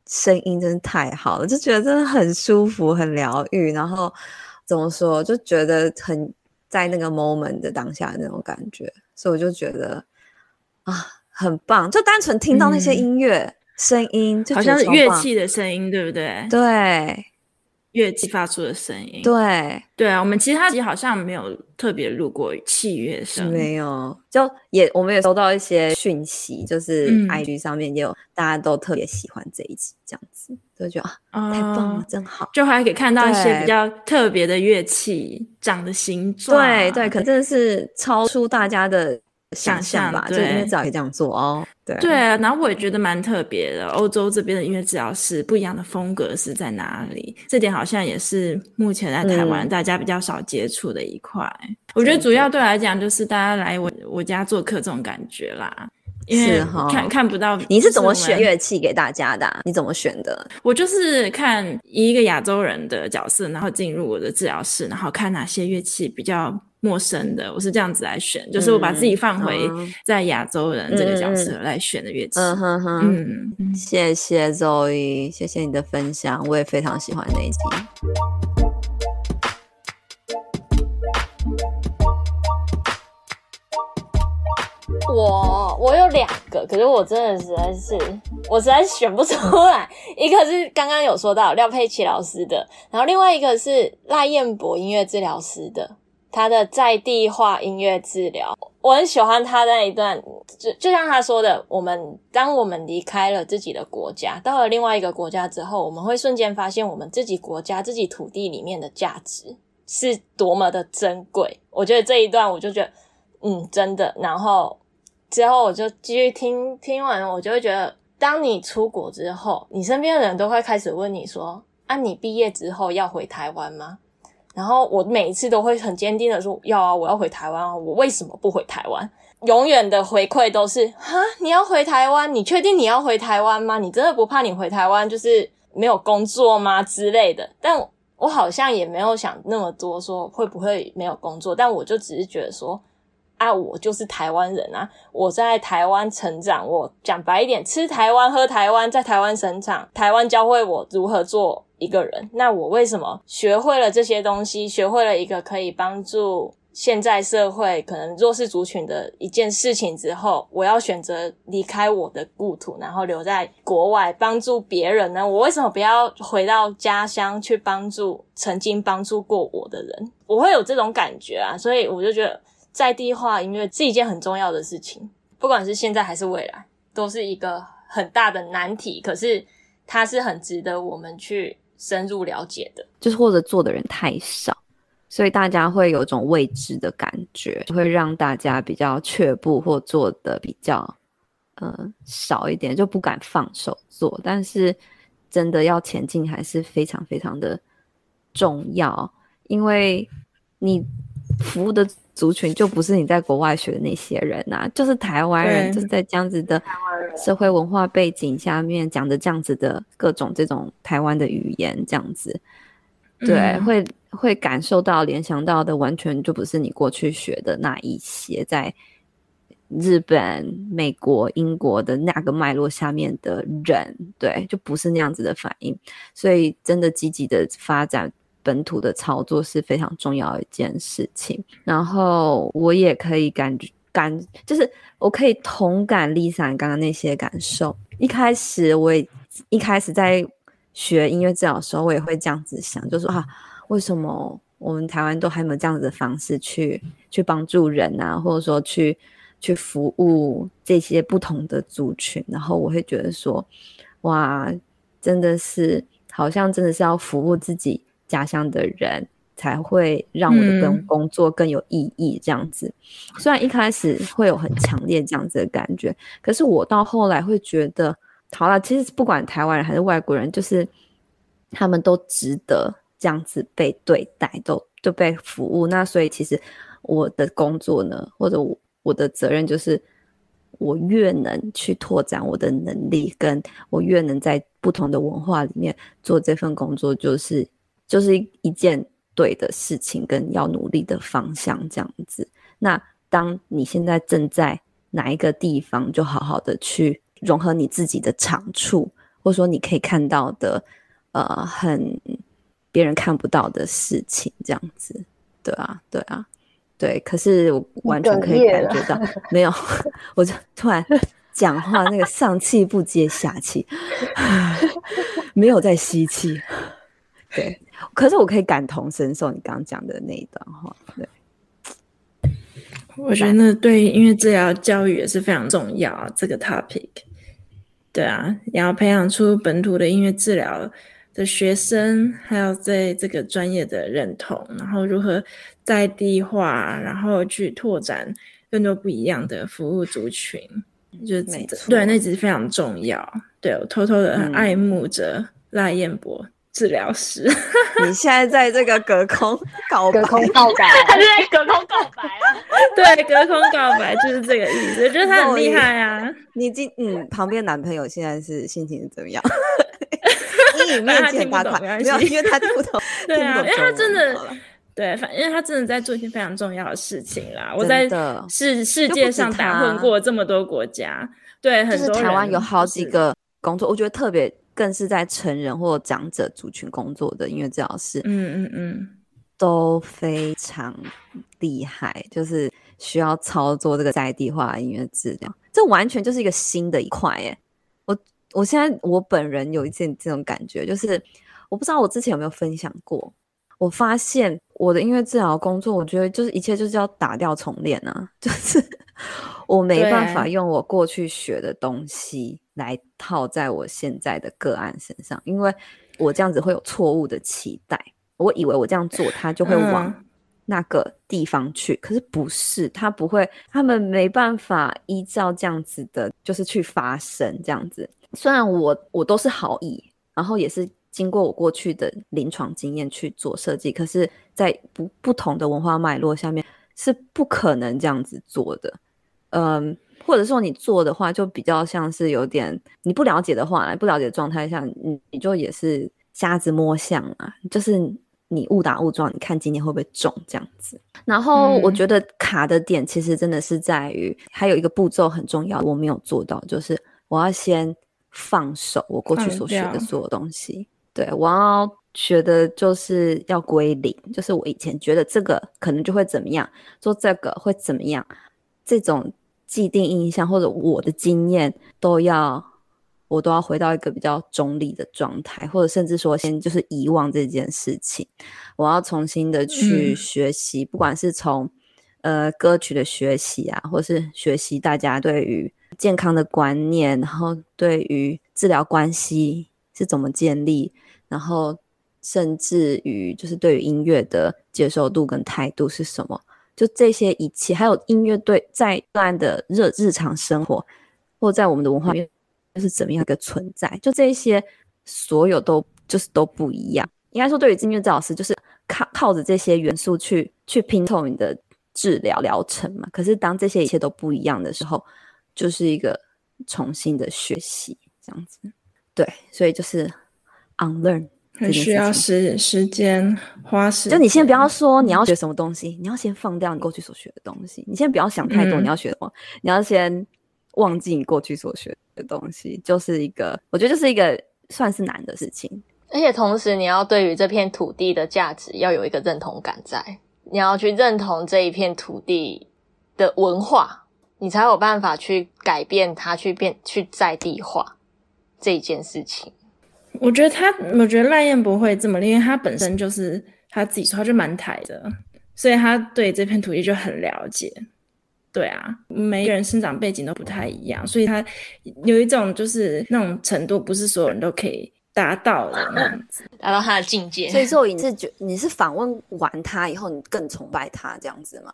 声音，真是太好了，就觉得真的很舒服、很疗愈。然后怎么说，就觉得很在那个 moment 的当下那种感觉，所以我就觉得啊，很棒，就单纯听到那些音乐。嗯声音就好像是乐器的声音，对不对？对，乐器发出的声音。对，对啊，我们其他集好像没有特别录过器乐声，没有。就也我们也收到一些讯息，就是 IG 上面也有、嗯、大家都特别喜欢这一集，这样子就觉得啊，太棒了，真好。就还可以看到一些比较特别的乐器长的形状，对对，可真的是超出大家的。想象吧，就音乐治疗也这样做哦。对对啊，然后我也觉得蛮特别的。欧洲这边的音乐治疗师不一样的风格是在哪里？这点好像也是目前在台湾大家比较少接触的一块。嗯、我觉得主要对我来讲就是大家来我我家做客这种感觉啦。因为看、哦、看不到，你是怎么选乐器给大家的、啊？你怎么选的？我就是看以一个亚洲人的角色，然后进入我的治疗室，然后看哪些乐器比较陌生的，我是这样子来选，嗯、就是我把自己放回在亚洲人这个角色来选的乐器。嗯哼哼，嗯，嗯谢谢 Zoe，谢谢你的分享，我也非常喜欢那一集。我我有两个，可是我真的实在是，我实在是选不出来。一个是刚刚有说到廖佩琪老师的，然后另外一个是赖彦博音乐治疗师的，他的在地化音乐治疗，我很喜欢他那一段，就就像他说的，我们当我们离开了自己的国家，到了另外一个国家之后，我们会瞬间发现我们自己国家、自己土地里面的价值。是多么的珍贵。我觉得这一段我就觉得，嗯，真的。然后之后我就继续听，听完我就会觉得，当你出国之后，你身边的人都会开始问你说：“啊，你毕业之后要回台湾吗？”然后我每一次都会很坚定的说：“要啊，我要回台湾啊！我为什么不回台湾？”永远的回馈都是：“哈，你要回台湾？你确定你要回台湾吗？你真的不怕你回台湾就是没有工作吗？之类的？”但我，我好像也没有想那么多，说会不会没有工作。但我就只是觉得说：“啊，我就是台湾人啊！我在台湾成长，我讲白一点，吃台湾，喝台湾，在台湾成长，台湾教会我如何做。”一个人，那我为什么学会了这些东西，学会了一个可以帮助现在社会可能弱势族群的一件事情之后，我要选择离开我的故土，然后留在国外帮助别人呢？我为什么不要回到家乡去帮助曾经帮助过我的人？我会有这种感觉啊，所以我就觉得在地化音乐是一件很重要的事情，不管是现在还是未来，都是一个很大的难题。可是它是很值得我们去。深入了解的，就是或者做的人太少，所以大家会有种未知的感觉，就会让大家比较却步，或做的比较呃少一点，就不敢放手做。但是真的要前进，还是非常非常的重要，因为你服务的族群就不是你在国外学的那些人呐、啊，就是台湾人，就是在这样子的社会文化背景下面讲的这样子的各种这种台湾的语言，这样子，对，嗯、会会感受到联想到的完全就不是你过去学的那一些，在日本、美国、英国的那个脉络下面的人，对，就不是那样子的反应，所以真的积极的发展。本土的操作是非常重要的一件事情，然后我也可以感觉感，就是我可以同感 Lisa 刚刚那些感受。一开始我也一开始在学音乐治疗的时候，我也会这样子想，就是啊，为什么我们台湾都还没有这样子的方式去去帮助人啊，或者说去去服务这些不同的族群？然后我会觉得说，哇，真的是好像真的是要服务自己。家乡的人才会让我的工工作更有意义，这样子。嗯。虽然一开始会有很强烈这样子的感觉，可是我到后来会觉得，好了，其实不管台湾人还是外国人，就是他们都值得这样子被对待，都都被服务。那所以其实我的工作呢，或者我我的责任就是，我越能去拓展我的能力，跟我越能在不同的文化里面做这份工作，就是。就是一件对的事情，跟要努力的方向这样子。那当你现在正在哪一个地方，就好好的去融合你自己的长处，或者说你可以看到的，呃，很别人看不到的事情，这样子。对啊，对啊，对。可是我完全可以感觉到，没有，我就突然讲话那个上气不接下气，没有在吸气。对。可是我可以感同身受你刚刚讲的那一段话，对，我觉得对音乐治疗教育也是非常重要。这个 topic，对啊，也要培养出本土的音乐治疗的学生，还有对这个专业的认同，然后如何在地化，然后去拓展更多不一样的服务族群，就没错，对，那只是非常重要。对，我偷偷的很爱慕着赖彦博。治疗师，你现在在这个隔空告白，隔空告白，他是在隔空告白啊？对，隔空告白就是这个意思。我觉得他很厉害啊！你今嗯，旁边男朋友现在是心情怎么样？阴影面前他他没有，因为他听不懂。对啊，因为他真的对，反正因为他真的在做一件非常重要的事情啦。我在世世界上打混过这么多国家，对，很多台湾有好几个工作，我觉得特别。更是在成人或长者族群工作的音乐治疗师，嗯嗯嗯，都非常厉害，就是需要操作这个在地化音乐治疗，这完全就是一个新的一块耶。我我现在我本人有一件这种感觉，就是我不知道我之前有没有分享过，我发现我的音乐治疗工作，我觉得就是一切就是要打掉重练啊，就是我没办法用我过去学的东西。来套在我现在的个案身上，因为我这样子会有错误的期待，我以为我这样做，他就会往那个地方去。嗯、可是不是，他不会，他们没办法依照这样子的，就是去发生这样子。虽然我我都是好意，然后也是经过我过去的临床经验去做设计，可是，在不不同的文化脉络下面是不可能这样子做的。嗯，或者说你做的话，就比较像是有点你不了解的话，不了解的状态下，你你就也是瞎子摸象啊，就是你误打误撞，你看今天会不会中这样子。然后我觉得卡的点其实真的是在于，还有一个步骤很重要，我没有做到，就是我要先。放手，我过去所学的所有东西，对，我要学的就是要归零，就是我以前觉得这个可能就会怎么样，做这个会怎么样，这种既定印象或者我的经验都要，我都要回到一个比较中立的状态，或者甚至说先就是遗忘这件事情，我要重新的去学习，嗯、不管是从呃歌曲的学习啊，或是学习大家对于。健康的观念，然后对于治疗关系是怎么建立，然后甚至于就是对于音乐的接受度跟态度是什么，就这些一切，还有音乐对在段的日日常生活，或在我们的文化里面是怎么样一个存在，就这些所有都就是都不一样。应该说，对于音乐治疗师，就是靠靠着这些元素去去拼凑你的治疗疗程嘛。可是当这些一切都不一样的时候，就是一个重新的学习，这样子，对，所以就是 unlearn，很需要时时间花时间。就你先不要说你要学什么东西，你要先放掉你过去所学的东西。你先不要想太多，你要学什么，嗯、你要先忘记你过去所学的东西，就是一个，我觉得就是一个算是难的事情。而且同时，你要对于这片土地的价值要有一个认同感在，你要去认同这一片土地的文化。你才有办法去改变它，去变去在地化这一件事情。我觉得他，我觉得赖燕不会这么厉害，因为他本身就是他自己说，他就蛮台的，所以他对这片土地就很了解。对啊，每个人生长背景都不太一样，所以他有一种就是那种程度，不是所有人都可以达到的那样子，达到他的境界。所以说，你是觉你是访问完他以后，你更崇拜他这样子吗？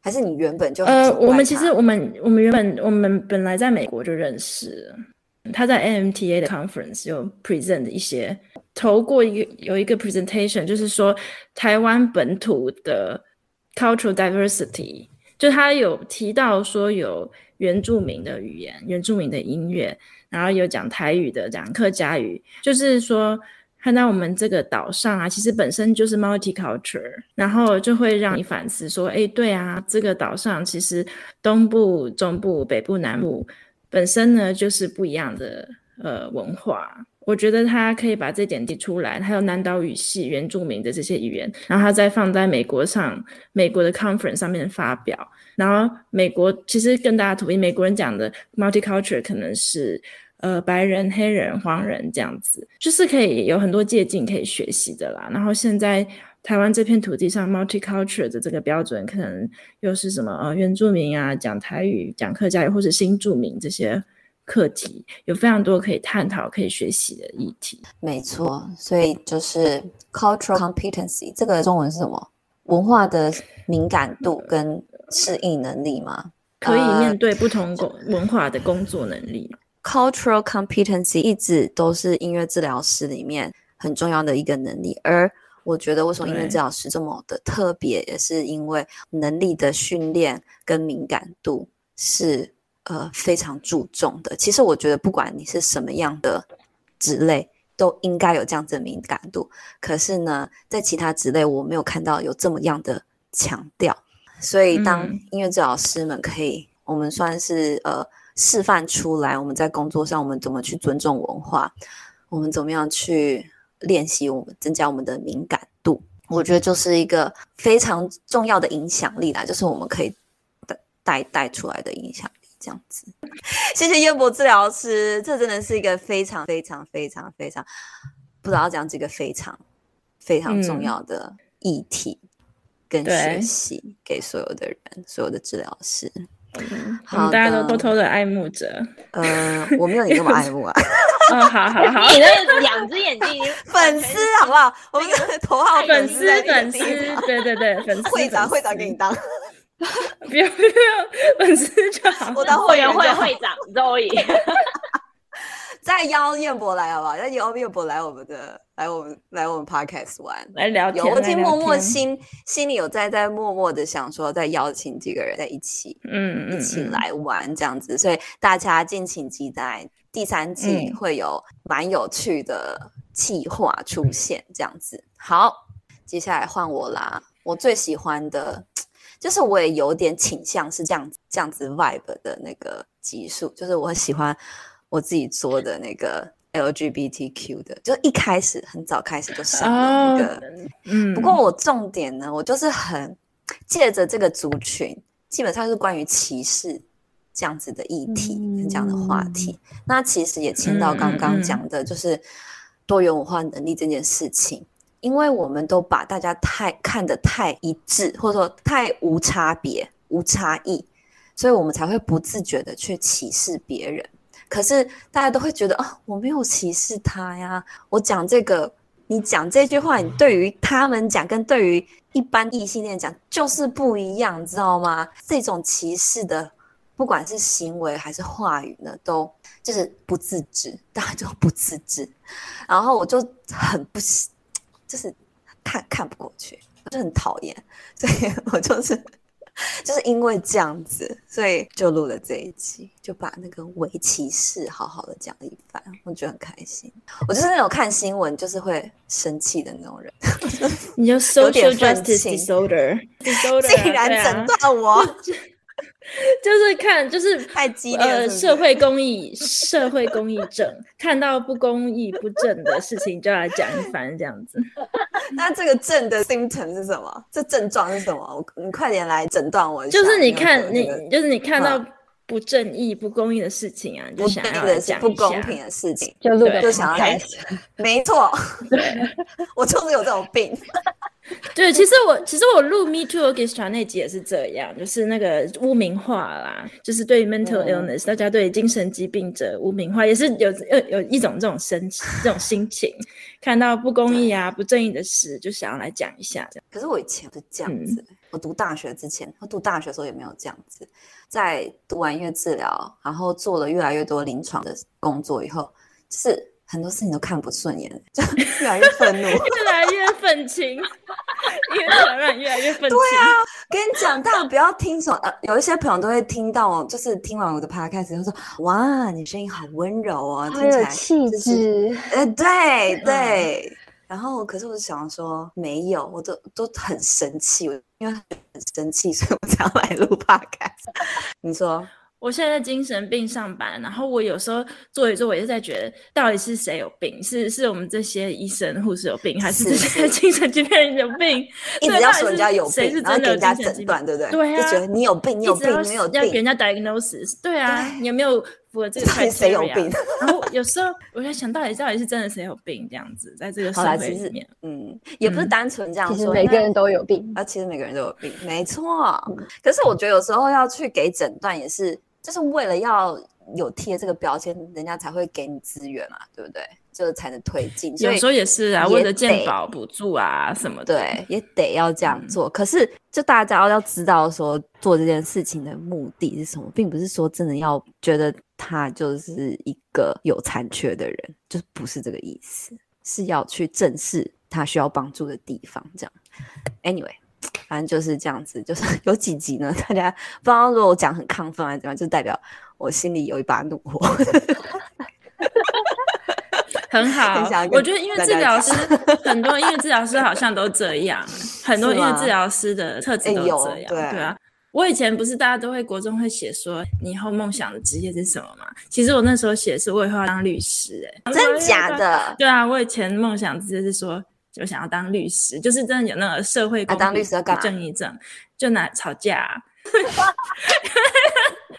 还是你原本就呃，我们其实我们我们原本我们本来在美国就认识，他在 NMTA 的 conference 有 present 一些投过一个有一个 presentation，就是说台湾本土的 cultural diversity，就他有提到说有原住民的语言、原住民的音乐，然后有讲台语的、讲客家语，就是说。看到我们这个岛上啊，其实本身就是 multicultural，然后就会让你反思说，哎，对啊，这个岛上其实东部、中部、北部、南部本身呢就是不一样的呃文化。我觉得他可以把这点提出来，还有南岛语系原住民的这些语言，然后他再放在美国上，美国的 conference 上面发表。然后美国其实跟大家统一，美国人讲的 multicultural 可能是。呃，白人、黑人、黄人这样子，就是可以有很多借鉴可以学习的啦。然后现在台湾这片土地上，multicultural 的这个标准，可能又是什么呃，原住民啊，讲台语、讲客家语，或是新住民这些课题，有非常多可以探讨、可以学习的议题。没错，所以就是 cultural competency，这个中文是什么？文化的敏感度跟适应能力吗？可以面对不同工文化的工作能力。Cultural competency 一直都是音乐治疗师里面很重要的一个能力，而我觉得为什么音乐治疗师这么的特别，也是因为能力的训练跟敏感度是呃非常注重的。其实我觉得不管你是什么样的职类，都应该有这样子的敏感度。可是呢，在其他职类我没有看到有这么样的强调。所以当音乐治疗师们可以，我们算是呃。示范出来，我们在工作上，我们怎么去尊重文化？我们怎么样去练习？我们增加我们的敏感度？我觉得就是一个非常重要的影响力啦，就是我们可以带带带出来的影响力，这样子。谢谢燕博治疗师，这真的是一个非常非常非常非常不知道讲几个非常非常重要的议题跟学习给所有的人，所有的治疗师。我们大家都偷偷的爱慕着。呃，我没有你那么爱慕啊。嗯，好好好，你那两只眼睛 粉丝好不好？我们的头号粉丝粉丝，对对对，粉丝会长会长给你当，不要不要，粉丝就好。我当会员会会长周怡。再邀燕博来好不好？再邀燕博来我们的，来我们来我们 podcast 玩，来聊天。有，我听默默心心里有在在默默的想说，再邀请几个人在一起，嗯，一起来玩这样子。所以大家敬请期待第三季会有蛮有趣的企划出现这样子。好，接下来换我啦。我最喜欢的，就是我也有点倾向是这样子这样子 vibe 的那个集数，就是我很喜欢。我自己做的那个 LGBTQ 的，就一开始很早开始就上了那个，嗯。不过我重点呢，我就是很借着这个族群，基本上是关于歧视这样子的议题，嗯、这样的话题。那其实也牵到刚刚讲的，就是多元文化能力这件事情，嗯、因为我们都把大家太看得太一致，或者说太无差别、无差异，所以我们才会不自觉的去歧视别人。可是大家都会觉得啊，我没有歧视他呀。我讲这个，你讲这句话，你对于他们讲跟对于一般异性恋讲就是不一样，你知道吗？这种歧视的，不管是行为还是话语呢，都就是不自知，大家就不自知。然后我就很不喜，就是看看不过去，我就很讨厌，所以我就是。就是因为这样子，所以就录了这一集，就把那个围棋事好好的讲了一番，我觉得很开心。我就是那种看新闻就是会生气的那种人。你就 social justice disorder，竟然诊断我。就是看，就是太激烈了是是？呃，社会公益，社会公益症，看到不公益、不正的事情就来讲一番，这样子。那这个症的 symptom 是什么？这症状是什么？我你快点来诊断我一下。就是你看，你就是你看到不正义、不公益的事情啊，就想要讲不公平的事情，就就想要来。没错，对，我就是有这种病。对，其实我其实我录 Me Too Orchestra 那集也是这样，就是那个污名化啦，就是对 mental illness，、嗯、大家对精神疾病者污名化，也是有有有一种这种生气这种心情，看到不公义啊、不正义的事，就想要来讲一下这样。可是我以前是这样子、嗯，我读大学之前，我读大学的时候也没有这样子，在读完音乐治疗，然后做了越来越多临床的工作以后，就是。很多事情都看不顺眼，就 越来越愤怒，越来越愤青，越来越越来越愤青。对啊，跟你讲，大家不要听什么，呃，有一些朋友都会听到，就是听完我的 podcast 说，哇，你声音好温柔哦，听起来气质。呃，对对。然后，可是我想说，没有，我都都很生气，因为很生气，所以我才要来录 podcast。你说。我现在在精神病上班，然后我有时候做一做，我也是在觉得，到底是谁有病？是是我们这些医生护士有病，还是这些精神疾病人有病？一直要说人家有病，然后给人家诊断，对不对？对啊，就觉得你有病，你有病，你有病，要给人家 diagnosis。对啊，你有没有符合这个 criteria？谁有病？然后有时候我在想到底到底是真的谁有病这样子，在这个社会里面，嗯，也不是单纯这样说，其实每个人都有病啊，其实每个人都有病，没错。可是我觉得有时候要去给诊断也是。就是为了要有贴这个标签，人家才会给你资源嘛，对不对？就才能推进。有时候也是啊，为了健保补助啊什么的，对，也得要这样做。嗯、可是，就大家要知道说，做这件事情的目的是什么，并不是说真的要觉得他就是一个有残缺的人，就是不是这个意思，是要去正视他需要帮助的地方。这样，anyway。反正就是这样子，就是 有几集呢？大家不知道，如果我讲很亢奋还是怎么样，就代表我心里有一把怒火。很好，我觉得音乐治疗师很多，音乐治疗师好像都这样，很多音乐治疗师的特质都这样。欸、对，啊，我以前不是大家都会国中会写说你以后梦想的职业是什么吗？其实我那时候写是我以后要当律师、欸，哎，真假的？对啊，我以前梦想直接是说。就想要当律师，就是真的有那个社会公平、正义症，就拿吵架、啊。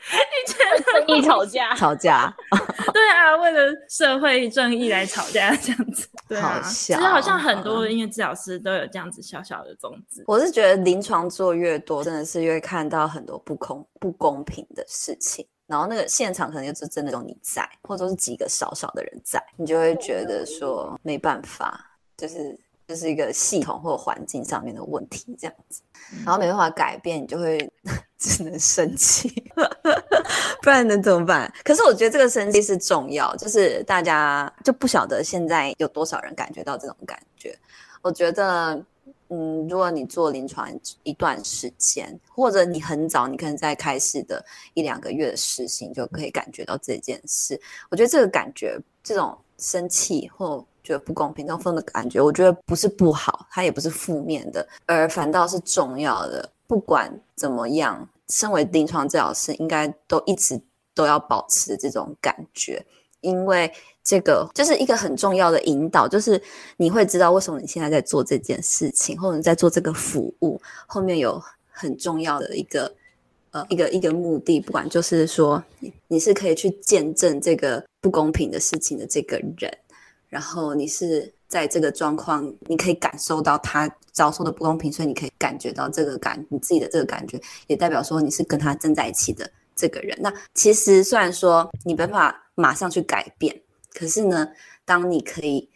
以前正义吵架，吵架。对啊，为了社会正义来吵架这样子。对啊，好其实好像很多音乐治疗师都有这样子小小的宗旨。我是觉得临床做越多，真的是越看到很多不公不公平的事情。然后那个现场可能就是真的有你在，或者是几个少少的人在，你就会觉得说没办法，就是就是一个系统或环境上面的问题这样子，然后没办法改变，你就会 只能生气，不然能怎么办？可是我觉得这个生气是重要，就是大家就不晓得现在有多少人感觉到这种感觉，我觉得。嗯，如果你做临床一段时间，或者你很早，你可能在开始的一两个月的实习，就可以感觉到这件事。我觉得这个感觉，这种生气或觉得不公平、这种的感觉，我觉得不是不好，它也不是负面的，而反倒是重要的。不管怎么样，身为临床治疗师，应该都一直都要保持这种感觉，因为。这个就是一个很重要的引导，就是你会知道为什么你现在在做这件事情，或者你在做这个服务，后面有很重要的一个呃一个一个目的，不管就是说你是可以去见证这个不公平的事情的这个人，然后你是在这个状况，你可以感受到他遭受的不公平，所以你可以感觉到这个感你自己的这个感觉，也代表说你是跟他站在一起的这个人。那其实虽然说你没办法马上去改变。可是呢，当你可以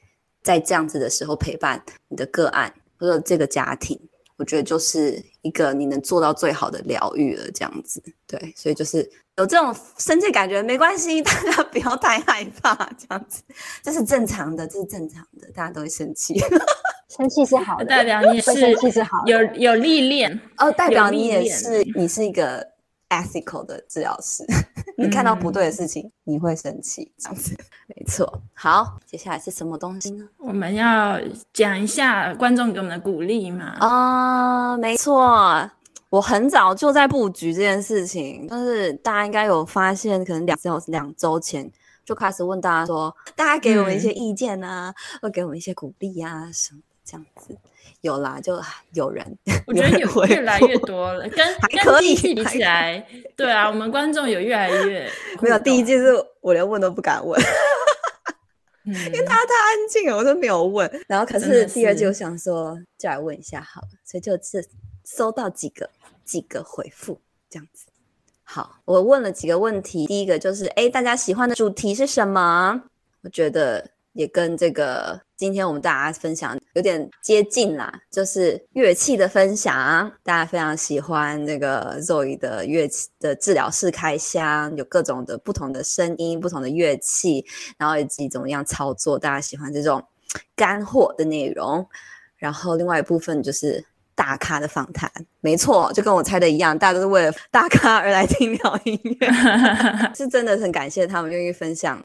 在这样子的时候陪伴你的个案或者这个家庭，我觉得就是一个你能做到最好的疗愈了。这样子，对，所以就是有这种生气感觉没关系，大家不要太害怕，这样子这是正常的，这是正常的，大家都会生气，生气是好的，代表你也是生气是好的，有有历练哦，代表你也是你是一个 ethical 的治疗师。你看到不对的事情，嗯、你会生气，这样子，没错。好，接下来是什么东西呢？我们要讲一下观众给我们的鼓励嘛。啊、呃，没错，我很早就在布局这件事情，但是大家应该有发现，可能两周两周前就开始问大家说，大家给我们一些意见啊，或、嗯、给我们一些鼓励啊什么这样子。有啦，就有人，我觉得有越来越多了，跟还可以比起来，对啊，我们观众有越来越 没有。第一季是我连问都不敢问，嗯、因为大家太安静了，我都没有问。然后可是第二季我想说，就来问一下好了，所以就是收到几个几个回复这样子。好，我问了几个问题，第一个就是，哎，大家喜欢的主题是什么？我觉得。也跟这个今天我们大家分享有点接近啦，就是乐器的分享，大家非常喜欢那个 Zoe 的乐器的治疗室开箱，有各种的不同的声音、不同的乐器，然后以及怎么样操作，大家喜欢这种干货的内容。然后另外一部分就是大咖的访谈，没错，就跟我猜的一样，大家都是为了大咖而来听聊音乐，是真的很感谢他们愿意分享。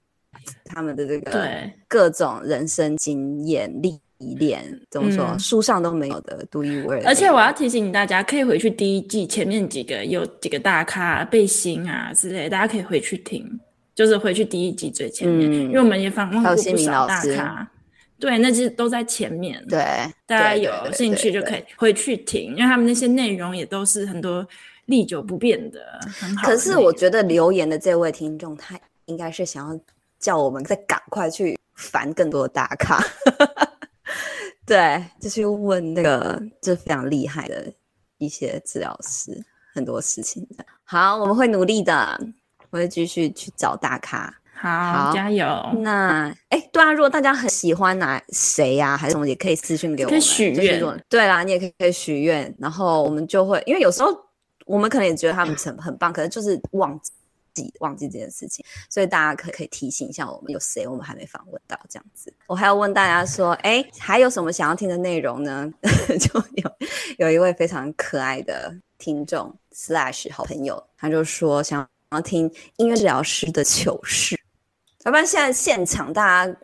他们的这个各种人生经验历练，怎么说书上都没有的独一无二。而且我要提醒大家，可以回去第一季前面几个有几个大咖背心啊之类，大家可以回去听，就是回去第一季最前面，因为我们也访问过不少大咖。对，那些都在前面。对，大家有兴趣就可以回去听，因为他们那些内容也都是很多历久不变的，很好。可是我觉得留言的这位听众，他应该是想要。叫我们再赶快去烦更多的大咖，对，就去问那个就非常厉害的一些治疗师很多事情。好，我们会努力的，我会继续去找大咖。好，好加油。那哎，对啊，如果大家很喜欢哪谁呀、啊，还是什么，也可以私信给我们，可以许愿。对啦，你也可以可以许愿，然后我们就会，因为有时候我们可能也觉得他们很很棒，可能就是忘记。忘记这件事情，所以大家可可以提醒一下我们有谁我们还没访问到这样子。我还要问大家说，哎，还有什么想要听的内容呢？就有有一位非常可爱的听众 slash 好朋友，他就说想要听音乐治疗师的糗事。要不然现在现场大家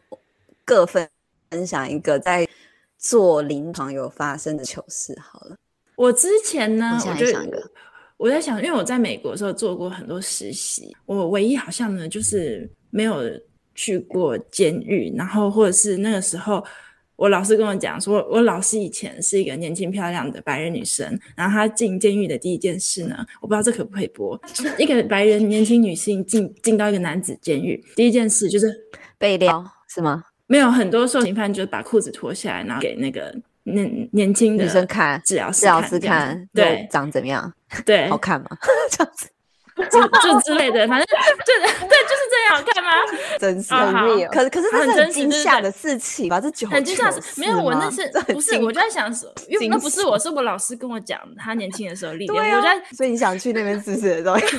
各分分享一个在做临床有发生的糗事好了。我之前呢，我就想一个。我在想，因为我在美国的时候做过很多实习，我唯一好像呢就是没有去过监狱，然后或者是那个时候我老师跟我讲说，我老师以前是一个年轻漂亮的白人女生，然后她进监狱的第一件事呢，我不知道这可不可以播，一个白人年轻女性进进到一个男子监狱，第一件事就是被撩，是吗？没有，很多受刑犯就把裤子脱下来，然后给那个年年轻的女生看，治疗师治疗师看，对，长怎么样？对，好看吗？这样子。就就之类的，反正就对，就是这样，好看吗？真是很厉害，可是可是这是很惊吓的事情吧？这很惊吓，没有我那是不是？我就在想说，因为那不是我，是我老师跟我讲他年轻的时候历练。我在，所以你想去那边试试的东西？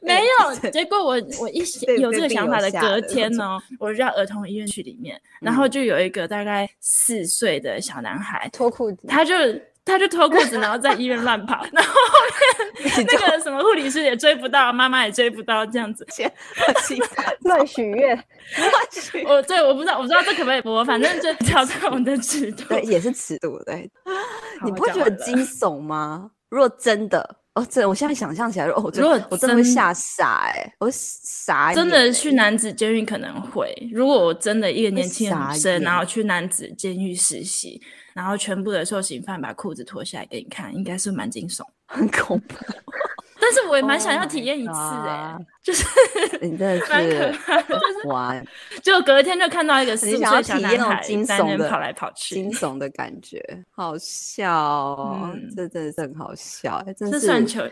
没有，结果我我一有这个想法的隔天呢，我就到儿童医院去里面，然后就有一个大概四岁的小男孩脱裤子，他就。他就脱裤子，然后在医院乱跑，然后后面那个什么护理师也追不到，妈妈也追不到，这样子，乱许愿，乱许。我对，我不知道，我不知道这可不可以播，反正就 挑战我们的尺度，对，也是尺度，对。你不会觉得惊悚吗？如果真的，哦，这我现在想象起来，哦，如果我真的会吓傻，哎，我傻，真的去男子监狱可能会。如果我真的一个年轻的女生，然后去男子监狱实习。然后全部的受刑犯把裤子脱下来给你看，应该是蛮惊悚，很恐怖。但是我也蛮想要体验一次哎，就是你真的是哇，就隔天就看到一个四岁小男孩惊悚的跑来跑去，惊悚的感觉，好笑，这真的是很好笑，真是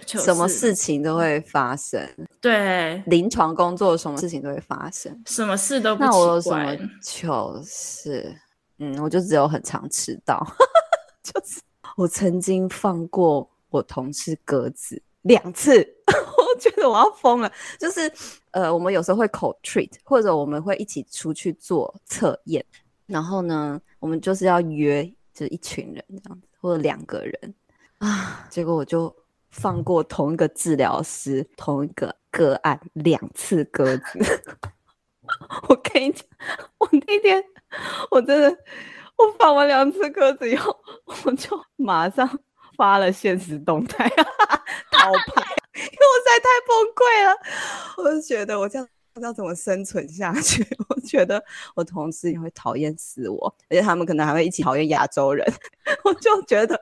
什么事情都会发生。对，临床工作什么事情都会发生，什么事都不。那我有什么糗事？嗯，我就只有很常迟到，就是我曾经放过我同事鸽子两次，我觉得我要疯了。就是呃，我们有时候会口 treat，或者我们会一起出去做测验，然后呢，我们就是要约，就是一群人这样子，或者两个人啊，结果我就放过同一个治疗师同一个个案两次鸽子。我跟你讲，我那天。我真的，我放完两次鸽子以后，我就马上发了现实动态，逃跑，因为我实在太崩溃了。我就觉得我这样不知道怎么生存下去。我觉得我同事也会讨厌死我，而且他们可能还会一起讨厌亚洲人。我就觉得，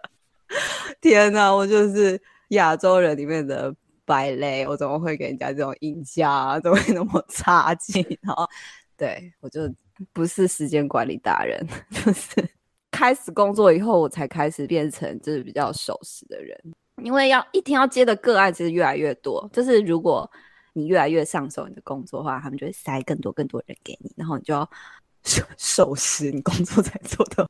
天哪，我就是亚洲人里面的败类，我怎么会给人家这种印象？怎么会那么差劲？然后，对我就。不是时间管理达人，就是开始工作以后，我才开始变成就是比较守时的人。因为要一天要接的个案其实越来越多，就是如果你越来越上手你的工作的话，他们就会塞更多更多人给你，然后你就要守 守时，你工作才做的。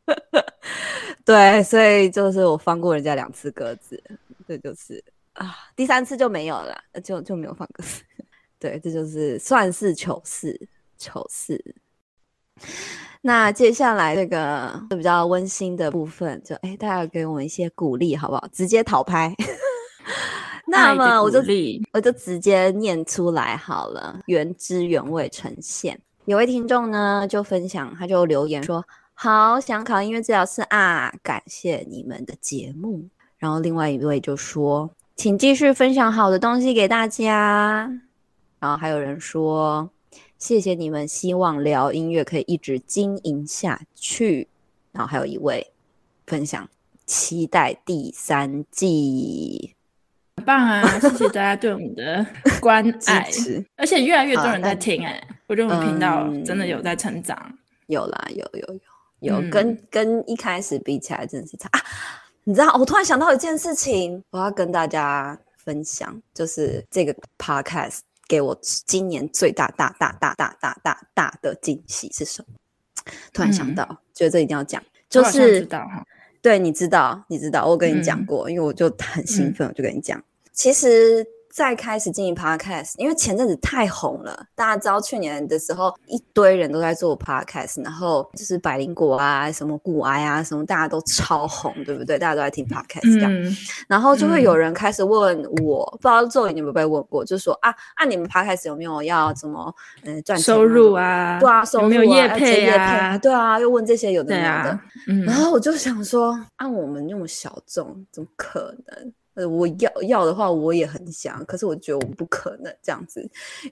对，所以就是我放过人家两次鸽子，这就是啊，第三次就没有了，就就没有放鸽子。对，这就是算是糗事，糗事。那接下来这个就比较温馨的部分，就哎，大家给我们一些鼓励好不好？直接讨拍。那么我就我就直接念出来好了，原汁原味呈现。有位听众呢就分享，他就留言说：“好想考音乐治疗师啊，感谢你们的节目。”然后另外一位就说：“请继续分享好的东西给大家。”然后还有人说。谢谢你们，希望聊音乐可以一直经营下去。然后还有一位分享，期待第三季，很棒啊！谢谢大家对我们的关爱，而且越来越多人在听哎、欸，我觉得我们频道真的有在成长。嗯、有啦，有有有有，嗯、跟跟一开始比起来，真的是差啊！你知道，我突然想到一件事情，我要跟大家分享，就是这个 podcast。给我今年最大大大大大大大大的惊喜是什么？突然想到，嗯、觉得这一定要讲，就是知道对，你知道，你知道，我跟你讲过，嗯、因为我就很兴奋，我就跟你讲，嗯、其实。再开始经营 podcast，因为前阵子太红了，大家知道去年的时候一堆人都在做 podcast，然后就是百灵果啊、什么骨癌啊、什么大家都超红，对不对？大家都在听 podcast 这样，嗯、然后就会有人开始问我，嗯、不知道这里你有没有被问过，就说啊，啊你们 podcast 有没有要怎么嗯赚收入啊？对啊，收入啊，有没有业配啊？对啊，又问这些有的没有的，啊嗯、然后我就想说，按我们那么小众，怎么可能？呃，我要要的话，我也很想，可是我觉得我们不可能这样子，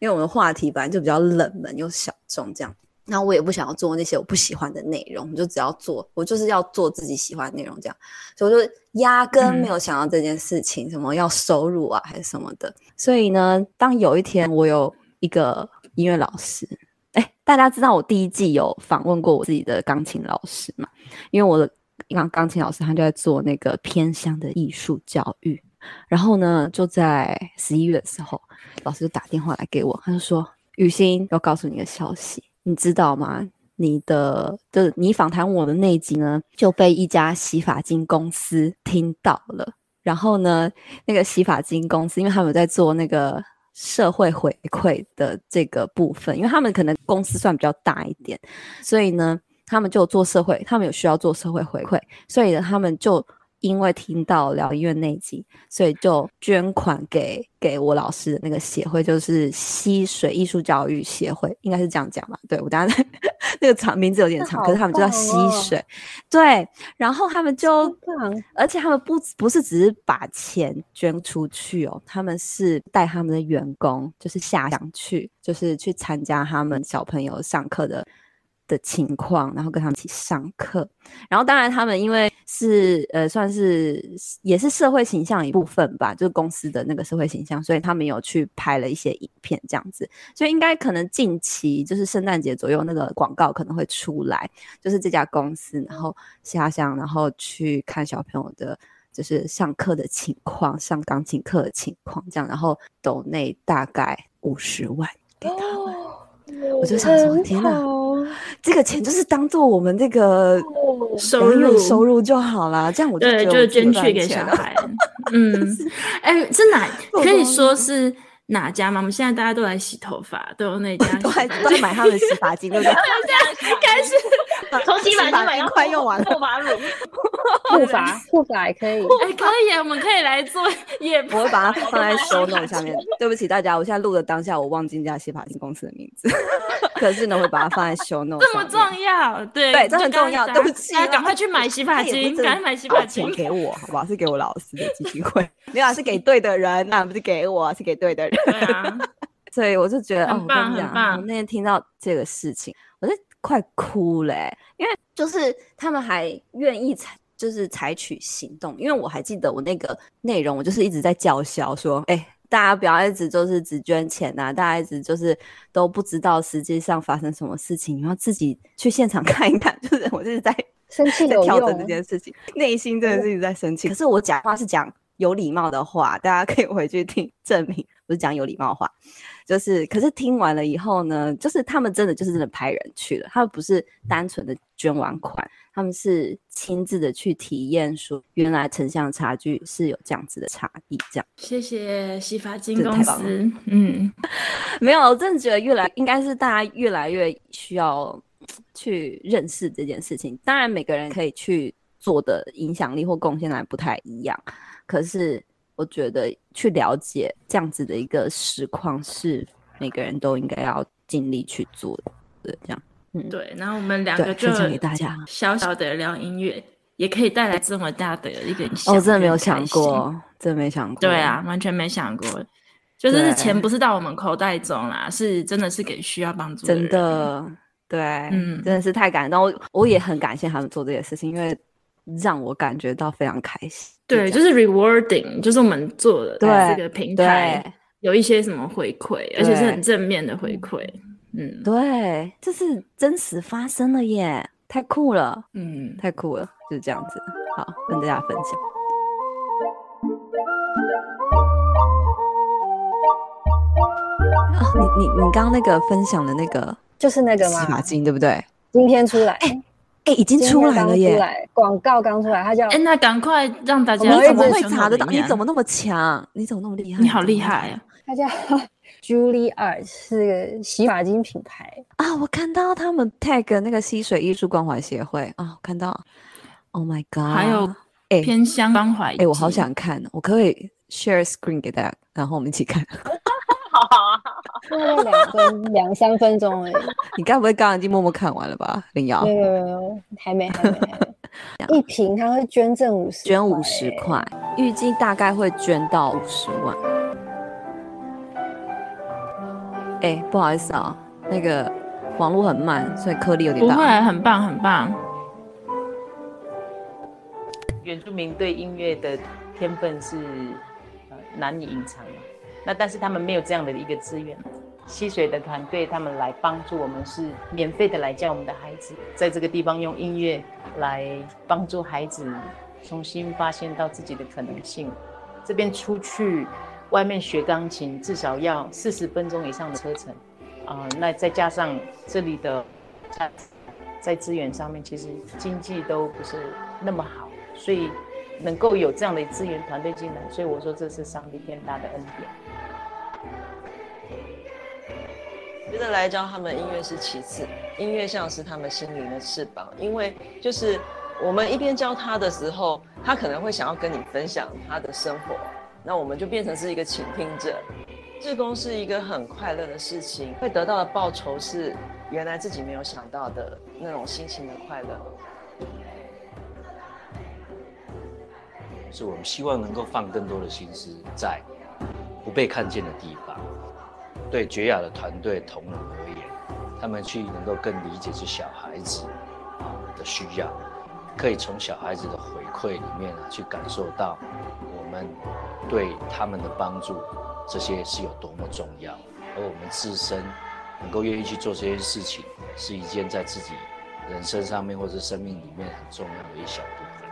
因为我们的话题本来就比较冷门又小众这样。那我也不想要做那些我不喜欢的内容，我就只要做，我就是要做自己喜欢的内容，这样，所以我就压根没有想到这件事情，嗯、什么要收入啊，还是什么的。所以呢，当有一天我有一个音乐老师，哎，大家知道我第一季有访问过我自己的钢琴老师嘛？因为我的钢钢琴老师他就在做那个偏乡的艺术教育，然后呢，就在十一月的时候，老师就打电话来给我，他就说：“雨欣要告诉你个消息。”你知道吗？你的就是你访谈我的那一集呢，就被一家洗发精公司听到了。然后呢，那个洗发精公司，因为他们有在做那个社会回馈的这个部分，因为他们可能公司算比较大一点，所以呢，他们就做社会，他们有需要做社会回馈，所以呢，他们就。因为听到疗医院那集，所以就捐款给给我老师的那个协会，就是溪水艺术教育协会，应该是这样讲吧？对，我等下那个长名字有点长，可是他们就叫溪水。对，然后他们就，而且他们不不是只是把钱捐出去哦，他们是带他们的员工，就是下乡去，就是去参加他们小朋友上课的。的情况，然后跟他们一起上课，然后当然他们因为是呃算是也是社会形象一部分吧，就是公司的那个社会形象，所以他们有去拍了一些影片这样子，所以应该可能近期就是圣诞节左右那个广告可能会出来，就是这家公司然后下乡然后去看小朋友的，就是上课的情况，上钢琴课的情况这样，然后抖内大概五十万给他们，哦、我就想说天哪！这个钱就是当做我们这个收入收入就好了，这样我就对，就捐去给小孩。嗯，哎，这哪可以说是哪家吗？我们现在大家都来洗头发，都有那家 都还都买他们的洗发精，对不对？开始从洗发精买到快用完了，护发乳、护发护发也可以。哎，可以，我们可以来做业。我会把它放在 show note 下面。对不起大家，我现在录的当下我忘记那家洗发精公司的名字。可是呢，会把它放在 show note 这么重要，对对，这很重要。对不起，赶快去买洗发精，赶快买洗发精。钱给我，好不好？是给我老师的基金会。没有，是给对的人，那不是给我，是给对的人。对啊，所以我就觉得，哦，我跟你讲，我那天听到这个事情，我就快哭了，因为就是他们还愿意采，就是采取行动。因为我还记得我那个内容，我就是一直在叫嚣说，哎。大家不要一直就是只捐钱呐、啊，大家一直就是都不知道实际上发生什么事情，然后自己去现场 看一看。就是我就是在生气的调整这件事情，内心真的是一直在生气。可是我讲话是讲有礼貌的话，大家可以回去听证明，不是讲有礼貌的话。就是，可是听完了以后呢，就是他们真的就是真的派人去了，他们不是单纯的捐完款。他们是亲自的去体验，说原来城乡差距是有这样子的差异，这样。谢谢洗发精公司。嗯，没有，我真的觉得越来应该是大家越来越需要去认识这件事情。当然，每个人可以去做的影响力或贡献来不太一样，可是我觉得去了解这样子的一个实况是每个人都应该要尽力去做的，这样。嗯，对，然后我们两个就给大家小小的聊音乐，也可以带来这么大的一个影响。我真的没有想过，真的没想过。对啊，完全没想过，就是钱不是到我们口袋中啦，是真的是给需要帮助的人。真的，对，嗯，真的是太感动。我我也很感谢他们做这些事情，因为让我感觉到非常开心。对，就是 rewarding，就是我们做的这个平台有一些什么回馈，而且是很正面的回馈。嗯，对，这是真实发生了耶，太酷了，嗯，太酷了，就是这样子。好，跟大家分享。哦，你你你刚刚那个分享的那个，就是那个吗？洗发精对不对？今天出来，已经出来了耶！广告刚出来，他叫哎，那赶快让大家。你怎么会查得到？你怎么那么强？你怎么那么厉害？你好厉害啊！它叫。Julie Art 是个洗发精品牌啊，我看到他们 tag 那个溪水艺术关怀协会啊，我看到，Oh my god，还有偏香关怀，哎，我好想看，我可以 share screen 给大家，然后我们一起看。好 大概两分两三分钟而已。你该不会刚刚已经默默看完了吧，林瑶？没有没有，还没还没。一瓶他会捐赠五十，捐五十块，预计大概会捐到五十万。哎，不好意思啊，那个网络很慢，所以颗粒有点大。不会，很棒，很棒。原住民对音乐的天分是呃难以隐藏的，那但是他们没有这样的一个资源。溪水的团队他们来帮助我们，是免费的来教我们的孩子，在这个地方用音乐来帮助孩子重新发现到自己的可能性。这边出去外面学钢琴至少要四十分钟以上的车程啊、那再加上这里的在资源上面，其实经济都不是那么好。所以能够有这样的资源团队进来，所以我说这是上帝天大的恩典。觉得来教他们音乐是其次，音乐像是他们心灵的翅膀。因为就是我们一边教他的时候，他可能会想要跟你分享他的生活，那我们就变成是一个倾听者。志工是一个很快乐的事情，会得到的报酬是原来自己没有想到的那种心情的快乐。是我们希望能够放更多的心思在不被看见的地方。对绝雅的团队同仁而言，他们去能够更理解这小孩子啊的需要，可以从小孩子的回馈里面啊去感受到我们对他们的帮助，这些是有多么重要。而我们自身能够愿意去做这件事情，是一件在自己人生上面或者生命里面很重要的一小部分。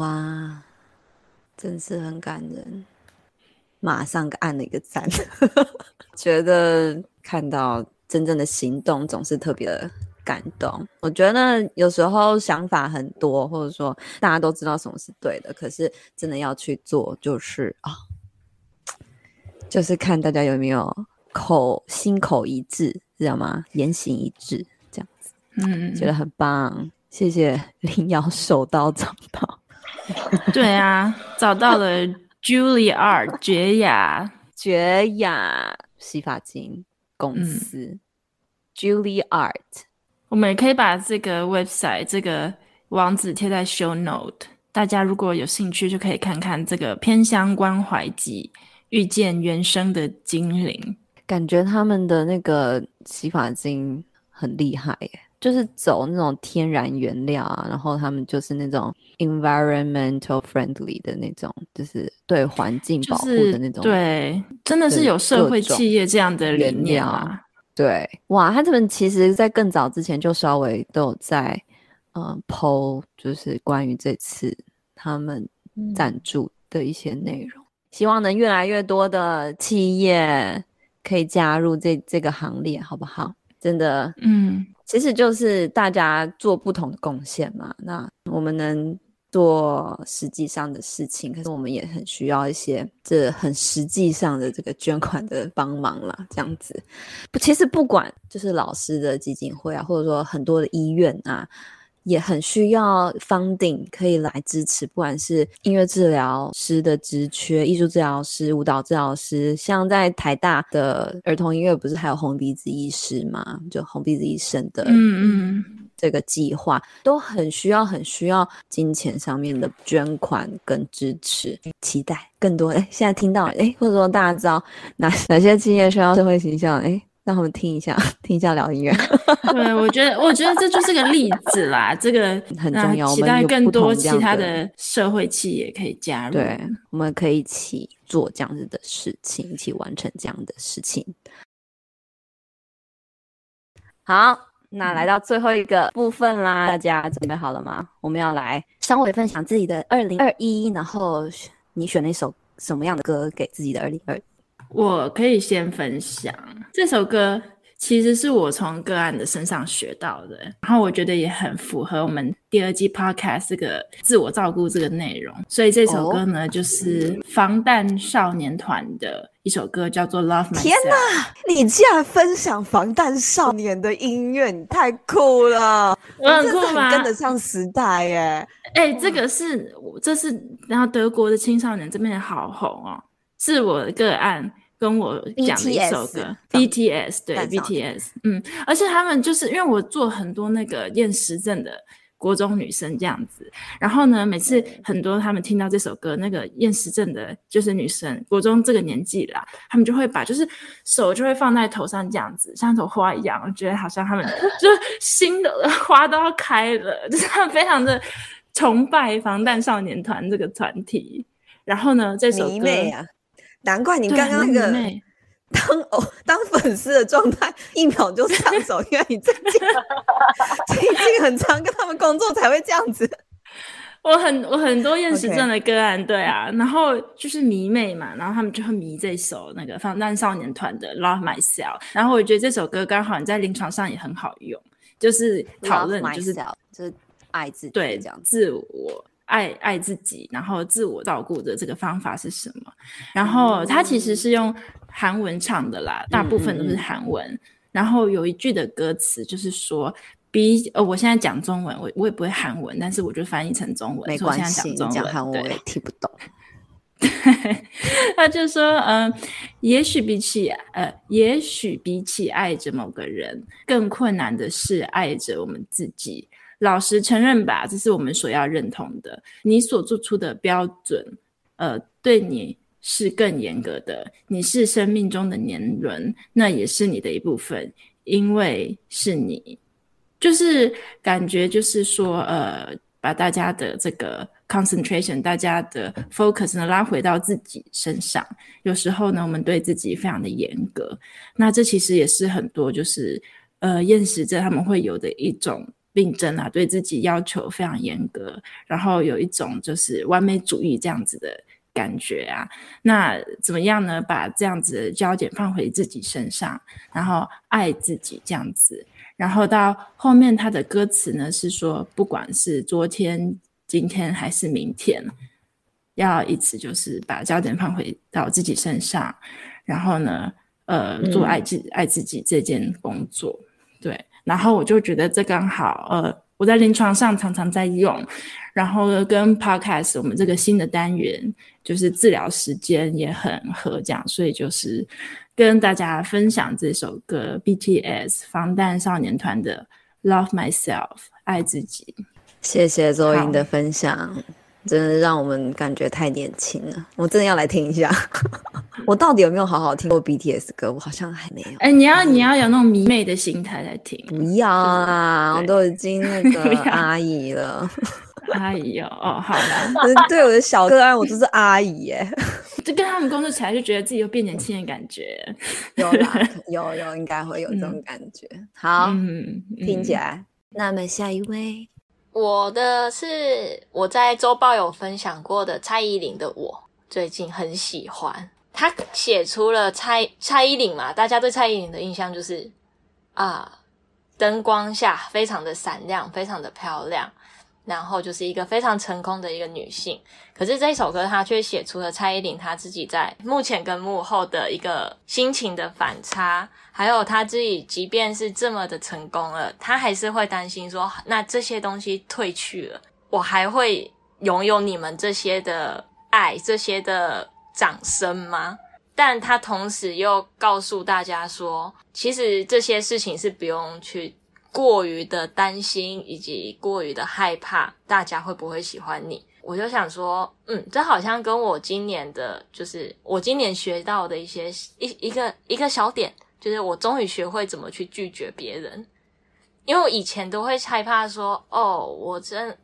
哇，真是很感人，马上按了一个赞，觉得看到真正的行动总是特别的感动。我觉得有时候想法很多，或者说大家都知道什么是对的，可是真的要去做，就是啊、哦，就是看大家有没有口心口一致，知道吗？言行一致，这样子，嗯，觉得很棒。谢谢林瑶手刀找到。对啊，找到了 Juilliard 觉雅。绝雅洗发精公司、嗯、Juilliard，我们也可以把这个 website 这个网址贴在 show note，大家如果有兴趣就可以看看这个偏乡关怀季，遇见原生的精灵，感觉他们的那个洗发精很厉害耶。就是走那种天然原料啊，然后他们就是那种 environmental friendly 的那种，就是对环境保护的那种。对，真的是有社会企业这样的理念啊。对，哇，他们其实在更早之前就稍微都有在嗯剖就是关于这次他们赞助的一些内容，嗯，希望能越来越多的企业可以加入这这个行列，好不好？真的，嗯。其实就是大家做不同的贡献嘛。那我们能做实际上的事情，可是我们也很需要一些这很实际上的这个捐款的帮忙啦。这样子，不，其实不管就是老师的基金会啊，或者说很多的医院啊。也很需要 funding 可以来支持，不管是音乐治疗师的职缺、艺术治疗师、舞蹈治疗师，像在台大的儿童音乐不是还有红鼻子医师吗？就红鼻子医生的嗯嗯这个计划，都很需要很需要金钱上面的捐款跟支持，期待更多。哎，现在听到哎，或者说大家知道哪哪些企业需要社会形象？哎。让他们听一下，听一下聊音乐。对，我觉得，我觉得这就是个例子啦。这个很重要，期待更多其他的社会企业可以加入。对，我们可以一起做这样子的事情，一起完成这样的事情。好，那来到最后一个部分啦，大家准备好了吗？我们要来稍微分享自己的二零二一，然后你选了一首什么样的歌给自己的二零二一？我可以先分享这首歌，其实是我从个案的身上学到的，然后我觉得也很符合我们第二季 podcast 这个自我照顾这个内容，所以这首歌呢，哦、就是防弹少年团的一首歌，叫做《Love Myself》。天哪，你竟然分享防弹少年的音乐，你太酷了！我很酷吗？跟得上时代耶！哎、欸，这个是，这是然后德国的青少年这边好红哦，是我的个案。跟我讲的一首歌 BTS 对 BTS，嗯，而且他们就是因为我做很多那个厌食症的。国中女生这样子，然后呢，每次很多他们听到这首歌，那个厌食症的，就是女生，国中这个年纪啦，他们就会把就是手就会放在头上这样子，像一朵花一样，我觉得好像他们就是心的 花都要开了，就是他们非常的崇拜防弹少年团这个团体。然后呢，这首歌难怪你刚刚那个。当偶当粉丝的状态，一秒就上手，因为你最近 最近很常跟他们工作才会这样子。我很我很多厌食症的个案，对啊，然后就是迷妹嘛，然后他们就会迷这首那个防弹少年团的《Love Myself》，然后我觉得这首歌刚好你在临床上也很好用，就是讨论就是就是爱自己对这样自我。爱爱自己，然后自我照顾的这个方法是什么？然后他其实是用韩文唱的啦，大部分都是韩文。嗯嗯嗯，然后有一句的歌词就是说，比呃，我现在讲中文，我我也不会韩文，但是我就翻译成中文。没关系，现在讲中文，讲韩文我也听不懂。对，他就说，嗯、呃，也许比起呃，也许比起爱着某个人，更困难的是爱着我们自己。老实承认吧，这是我们所要认同的。你所做出的标准，呃，对你是更严格的。你是生命中的年轮，那也是你的一部分，因为是你。就是感觉，就是说，呃，把大家的这个 concentration，大家的 focus 呢拉回到自己身上。有时候呢，我们对自己非常的严格。那这其实也是很多就是呃厌食症他们会有的一种。病症啊，对自己要求非常严格，然后有一种就是完美主义这样子的感觉啊。那怎么样呢？把这样子的焦点放回自己身上，然后爱自己这样子。然后到后面他的歌词呢是说，不管是昨天、今天还是明天，要一直就是把焦点放回到自己身上，然后呢，呃，做爱自、嗯、爱自己这件工作，对。然后我就觉得这刚好，呃，我在临床上常常在用，然后跟 Podcast 我们这个新的单元就是治疗时间也很合，这样，所以就是跟大家分享这首歌 BTS 防弹少年团的 Love Myself 爱自己。谢谢周英的分享。真的让我们感觉太年轻了，我真的要来听一下。我到底有没有好好听过 BTS 歌？我好像还没有。哎、欸，你要你要有那种迷妹的心态来听。不要啊，我都已经那个 阿姨了。阿姨哦，哦，好啦。对我的小个案，我就是阿姨耶。就跟他们工作起来，就觉得自己又变年轻的感觉。有啦，有有，应该会有这种感觉。嗯、好，嗯、听起来。那么下一位。我的是我在周报有分享过的蔡依林的我，最近很喜欢。她写出了蔡蔡依林嘛，大家对蔡依林的印象就是啊，灯光下非常的闪亮，非常的漂亮。然后就是一个非常成功的一个女性，可是这一首歌她却写出了蔡依林她自己在幕前跟幕后的一个心情的反差，还有她自己即便是这么的成功了，她还是会担心说，那这些东西褪去了，我还会拥有你们这些的爱、这些的掌声吗？但她同时又告诉大家说，其实这些事情是不用去。过于的担心以及过于的害怕，大家会不会喜欢你？我就想说，嗯，这好像跟我今年的，就是我今年学到的一些一一个一个小点，就是我终于学会怎么去拒绝别人，因为我以前都会害怕说，哦，我真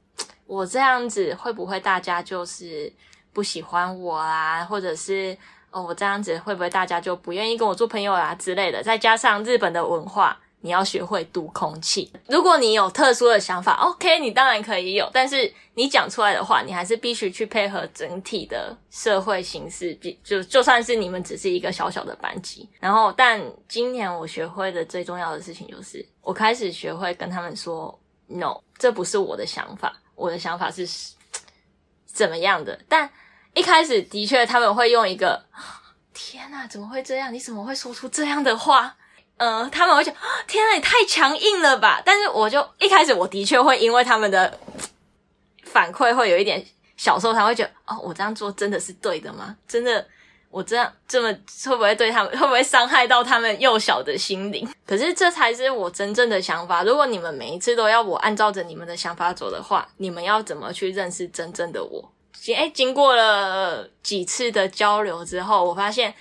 我这样子会不会大家就是不喜欢我啊，或者是哦，我这样子会不会大家就不愿意跟我做朋友啊之类的？再加上日本的文化。你要学会读空气。如果你有特殊的想法，OK，你当然可以有。但是你讲出来的话，你还是必须去配合整体的社会形势。就就算是你们只是一个小小的班级，然后，但今年我学会的最重要的事情就是，我开始学会跟他们说，No，这不是我的想法，我的想法是 怎么样的。但一开始的确他们会用一个，天哪，怎么会这样？你怎么会说出这样的话？嗯、呃，他们会觉得 天啊，你太强硬了吧？但是我就一开始我的确会因为他们的反馈会有一点小受伤，会觉得哦，我这样做真的是对的吗？真的，我这样这么会不会对他们，会不会伤害到他们幼小的心灵？可是这才是我真正的想法。如果你们每一次都要我按照着你们的想法走的话，你们要怎么去认识真正的我？经诶经过了几次的交流之后，我发现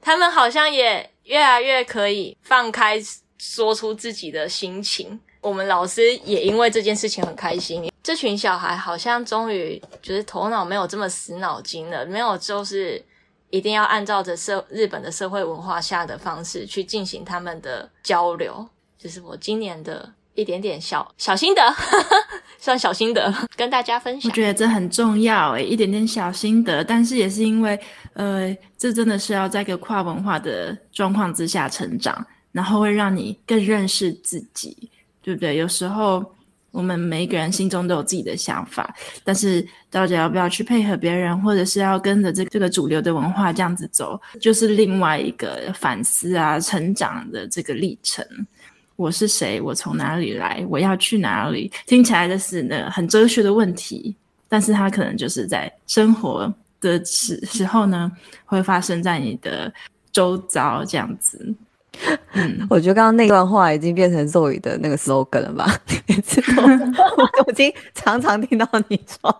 他们好像也越来越可以放开说出自己的心情。我们老师也因为这件事情很开心。这群小孩好像终于就是头脑没有这么死脑筋了，没有就是一定要按照着社日本的社会文化下的方式去进行他们的交流。就是我今年的一点点小小心得，算小心得跟大家分享。我觉得这很重要诶，一点点小心得，但是也是因为呃，这真的是要在一个跨文化的状况之下成长，然后会让你更认识自己。对不对？有时候我们每一个人心中都有自己的想法，但是到底要不要去配合别人，或者是要跟着这这个主流的文化这样子走，就是另外一个反思啊、成长的这个历程。我是谁？我从哪里来？我要去哪里？听起来就是呢很哲学的问题，但是它可能就是在生活的时时候呢，会发生在你的周遭这样子。嗯，我觉得刚刚那段话已经变成 Zoe 的那个 slogan 了吧？每次都，我已经常常听到你说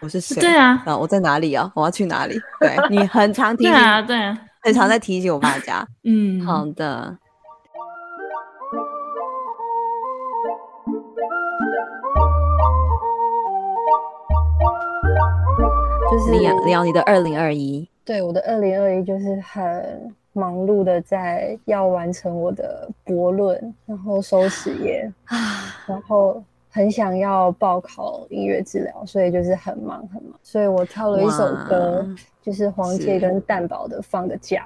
我是谁？对啊，啊，我在哪里啊？我要去哪里？对，你很常提醒，对啊，对啊，很常在提醒我大家。嗯，好的。就是聊聊你的二零二一。对，我的二零二一就是很。忙碌的在要完成我的博论，然后收实业，然后很想要报考音乐治疗，所以就是很忙很忙。所以我跳了一首歌，就是黄杰跟蛋宝的《放个假》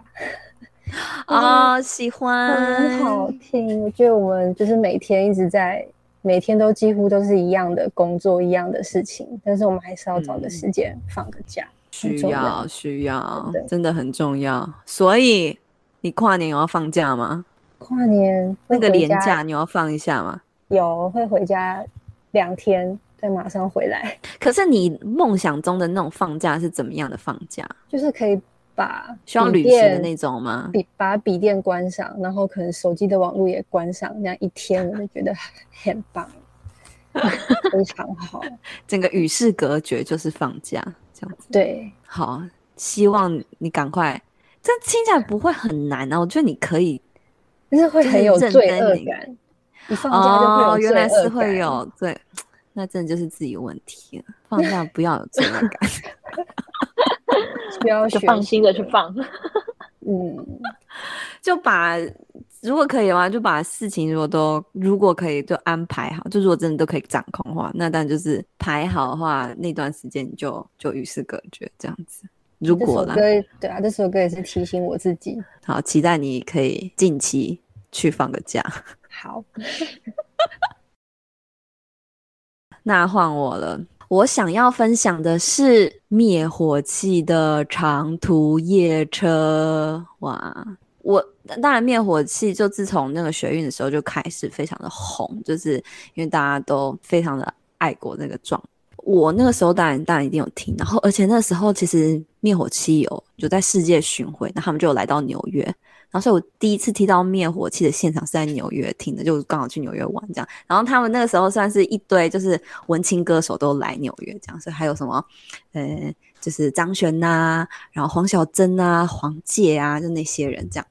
啊，喜欢，很好听。我觉得我们就是每天一直在，每天都几乎都是一样的工作，一样的事情，但是我们还是要找个时间放个假。嗯需要需要，真的很重要。所以你跨年有要放假吗？跨年那个年假你要放一下吗？有，会回家两天，再马上回来。可是你梦想中的那种放假是怎么样的放假？就是可以把需要旅行的那种吗？笔把笔电关上，然后可能手机的网络也关上，那样一天我就觉得很棒，非常好。整个与世隔绝就是放假。这样子对，好，希望你赶快。这听起来不会很难啊，我觉得你可以，但是会很有罪恶感。你放假就会有哦，原来是会有对，那真的就是自己有问题了。放假不要有罪恶感，不要就放心的去放。嗯，就把。如果可以的话，就把事情如果都如果可以就安排好，就如果真的都可以掌控的话，那当然就是排好的话，那段时间你就就与世隔绝这样子。如果啦，对对啊，这首歌也是提醒我自己。好，期待你可以近期去放个假。好，那换我了。我想要分享的是灭火器的长途夜车。哇！我当然灭火器就自从那个学运的时候就开始非常的红，就是因为大家都非常的爱国那个状。我那个时候当然当然一定有听，然后而且那时候其实灭火器有就在世界巡回，那他们就有来到纽约，然后所以我第一次听到灭火器的现场是在纽约听的，就刚好去纽约玩这样。然后他们那个时候算是一堆就是文青歌手都来纽约这样，所以还有什么呃。就是张悬呐、然后黄小珍啊，黄玠啊，就那些人这样。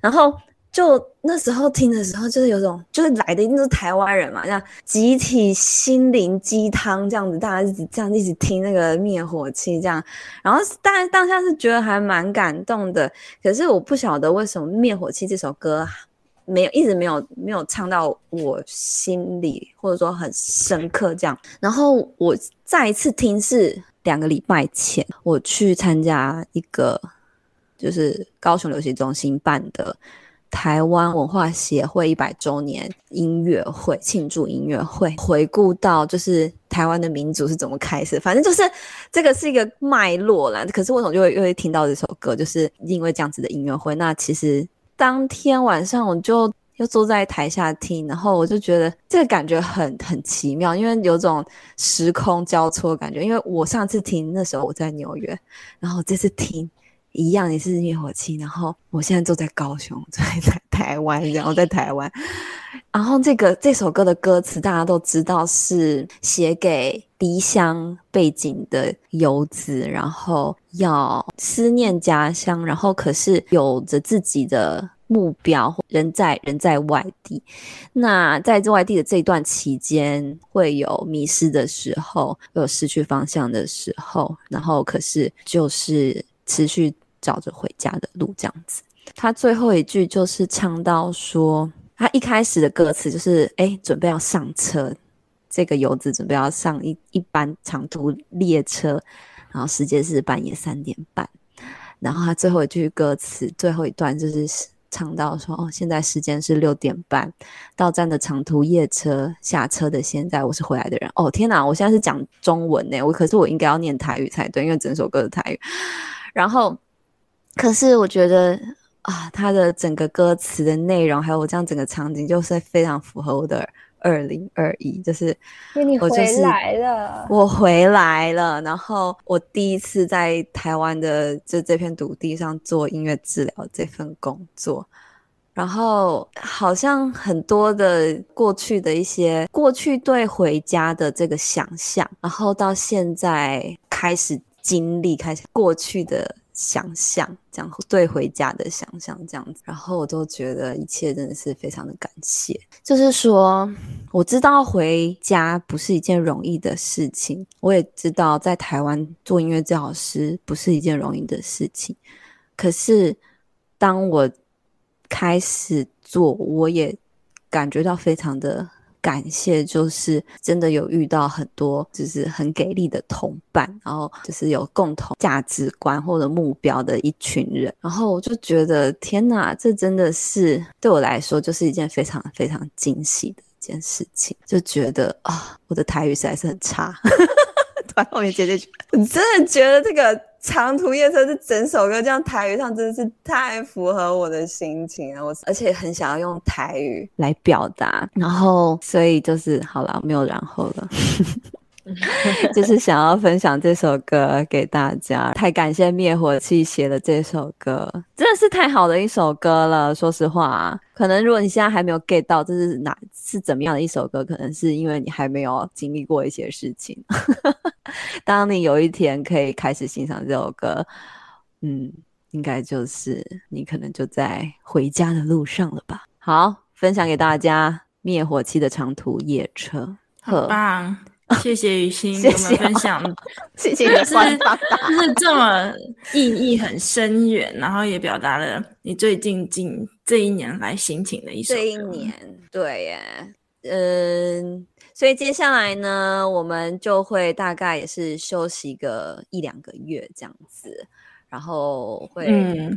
然后就那时候听的时候，就是有种，就是来的一定是台湾人嘛，这样集体心灵鸡汤这样子，大家一直这样一直听那个灭火器这样。然后当然当下是觉得还蛮感动的，可是我不晓得为什么灭火器这首歌没有一直没有没有唱到我心里，或者说很深刻这样。然后我再一次听是。两个礼拜前，我去参加一个就是高雄流行中心办的台湾文化协会一百周年音乐会，庆祝音乐会，回顾到就是台湾的民主是怎么开始，反正就是这个是一个脉络啦。可是为什么就会又会听到这首歌，就是因为这样子的音乐会。那其实当天晚上我就。又坐在台下听，然后我就觉得这个感觉很很奇妙，因为有种时空交错的感觉。因为我上次听那时候我在纽约，然后这次听一样，也是灭火器，然后我现在坐在高雄，在 在台湾，然后在台湾，然后这个这首歌的歌词大家都知道是写给离乡背景的游子，然后要思念家乡，然后可是有着自己的。目标人在人在外地，那在这外地的这一段期间，会有迷失的时候，有失去方向的时候，然后可是就是持续找着回家的路这样子。他最后一句就是唱到说，他一开始的歌词就是哎，准备要上车，这个游子准备要上一一班长途列车，然后时间是半夜三点半，然后他最后一句歌词最后一段就是。唱到说哦，现在时间是六点半，到站的长途夜车下车的现在，我是回来的人。哦天哪，我现在是讲中文呢，我可是我应该要念台语才对，因为整首歌是台语。然后，可是我觉得啊，他的整个歌词的内容，还有我这样整个场景，就是非常符合我的。二零二一，就是我就是回来了，我回来了。然后我第一次在台湾的就这片土地上做音乐治疗这份工作，然后好像很多的过去的一些过去对回家的这个想象，然后到现在开始经历，开始过去的。想象这样对回家的想象这样子，然后我都觉得一切真的是非常的感谢。就是说，我知道回家不是一件容易的事情，我也知道在台湾做音乐治疗师不是一件容易的事情。可是当我开始做，我也感觉到非常的。感谢，就是真的有遇到很多就是很给力的同伴，然后就是有共同价值观或者目标的一群人，然后我就觉得天哪，这真的是对我来说就是一件非常非常惊喜的一件事情，就觉得啊，我的台语实在是很差。突然后面接这句，我真的觉得这个。长途夜车这整首歌这样台语唱，真的是太符合我的心情了。我而且很想要用台语来表达，然后所以就是好了，没有然后了。就是想要分享这首歌给大家，太感谢灭火器写的这首歌，真的是太好的一首歌了。说实话，可能如果你现在还没有 get 到这是哪是怎么样的一首歌，可能是因为你还没有经历过一些事情。当你有一天可以开始欣赏这首歌，嗯，应该就是你可能就在回家的路上了吧。好，分享给大家灭火器的长途夜车，很棒。谢谢雨欣跟我们分享，谢谢你的是就是这么意义很深远，然后也表达了你最近近这一年来心情的一首歌。这一年，对耶，嗯，所以接下来呢，我们就会大概也是休息个一两个月这样子。然后会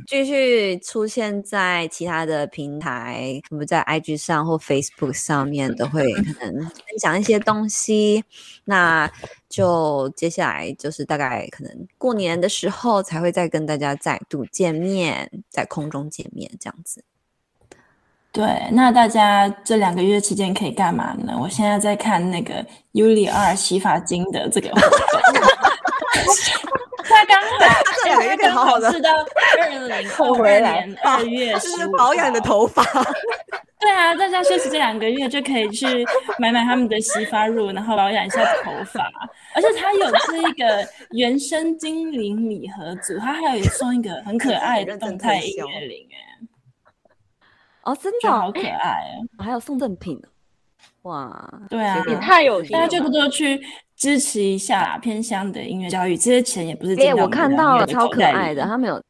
继续出现在其他的平台，我们在 IG 上或 Facebook 上面都会可能分享一些东西。那就接下来就是大概可能过年的时候才会再跟大家再度见面，在空中见面这样子。对，那大家这两个月期间可以干嘛呢？我现在在看那个 Yuli R 洗发精的这个。他刚好，他有一点好好的，是到二零二 年二月就是保养的头发。对啊，大家休息这两个月就可以去买买他们的洗发乳，然后保养一下头发。而且他有这一个原生精灵礼盒组，他还有送一个很可 爱的动态音乐铃，哎，哦，真的好可爱啊！还有送赠品，哇，对啊，也太有心了，大家就多多去。支持一下偏乡的音乐教育，这些钱也不是。哎、欸，我看到了，超可爱的，他们有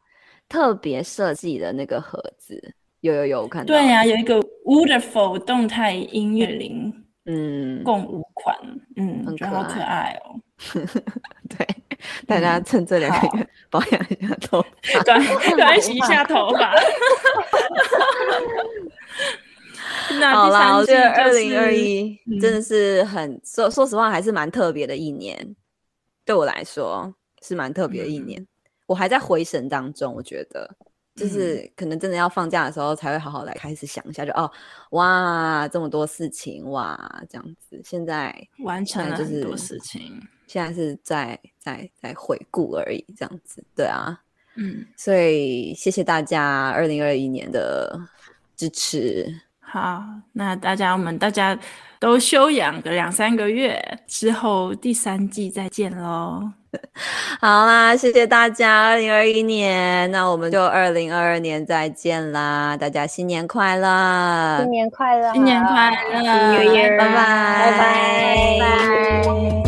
特别设计的那个盒子，有有有，我看到。对呀、啊，有一个 Wonderful 动态音乐铃，嗯，共五款，嗯，很可爱，好可爱哦。对，大家趁这两个月 保养一下头发，对，来洗一下头发。好啦，我觉得二零二一真的是很、嗯、说说实话，还是蛮特别的一年。对我来说是蛮特别的一年、嗯。我还在回神当中，我觉得就是可能真的要放假的时候才会好好来开始想一下就，就哦哇，这么多事情哇，这样子。现在完成了很多事情，现在是在在在回顾而已，这样子。对啊，嗯，所以谢谢大家二零二一年的支持。好，那大家我们大家都休养个两三个月之后，第三季再见喽。好啦，谢谢大家，二零二一年，那我们就二零二二年再见啦！大家新年快乐，新年快乐，新年快乐，新年快乐，拜拜，拜拜。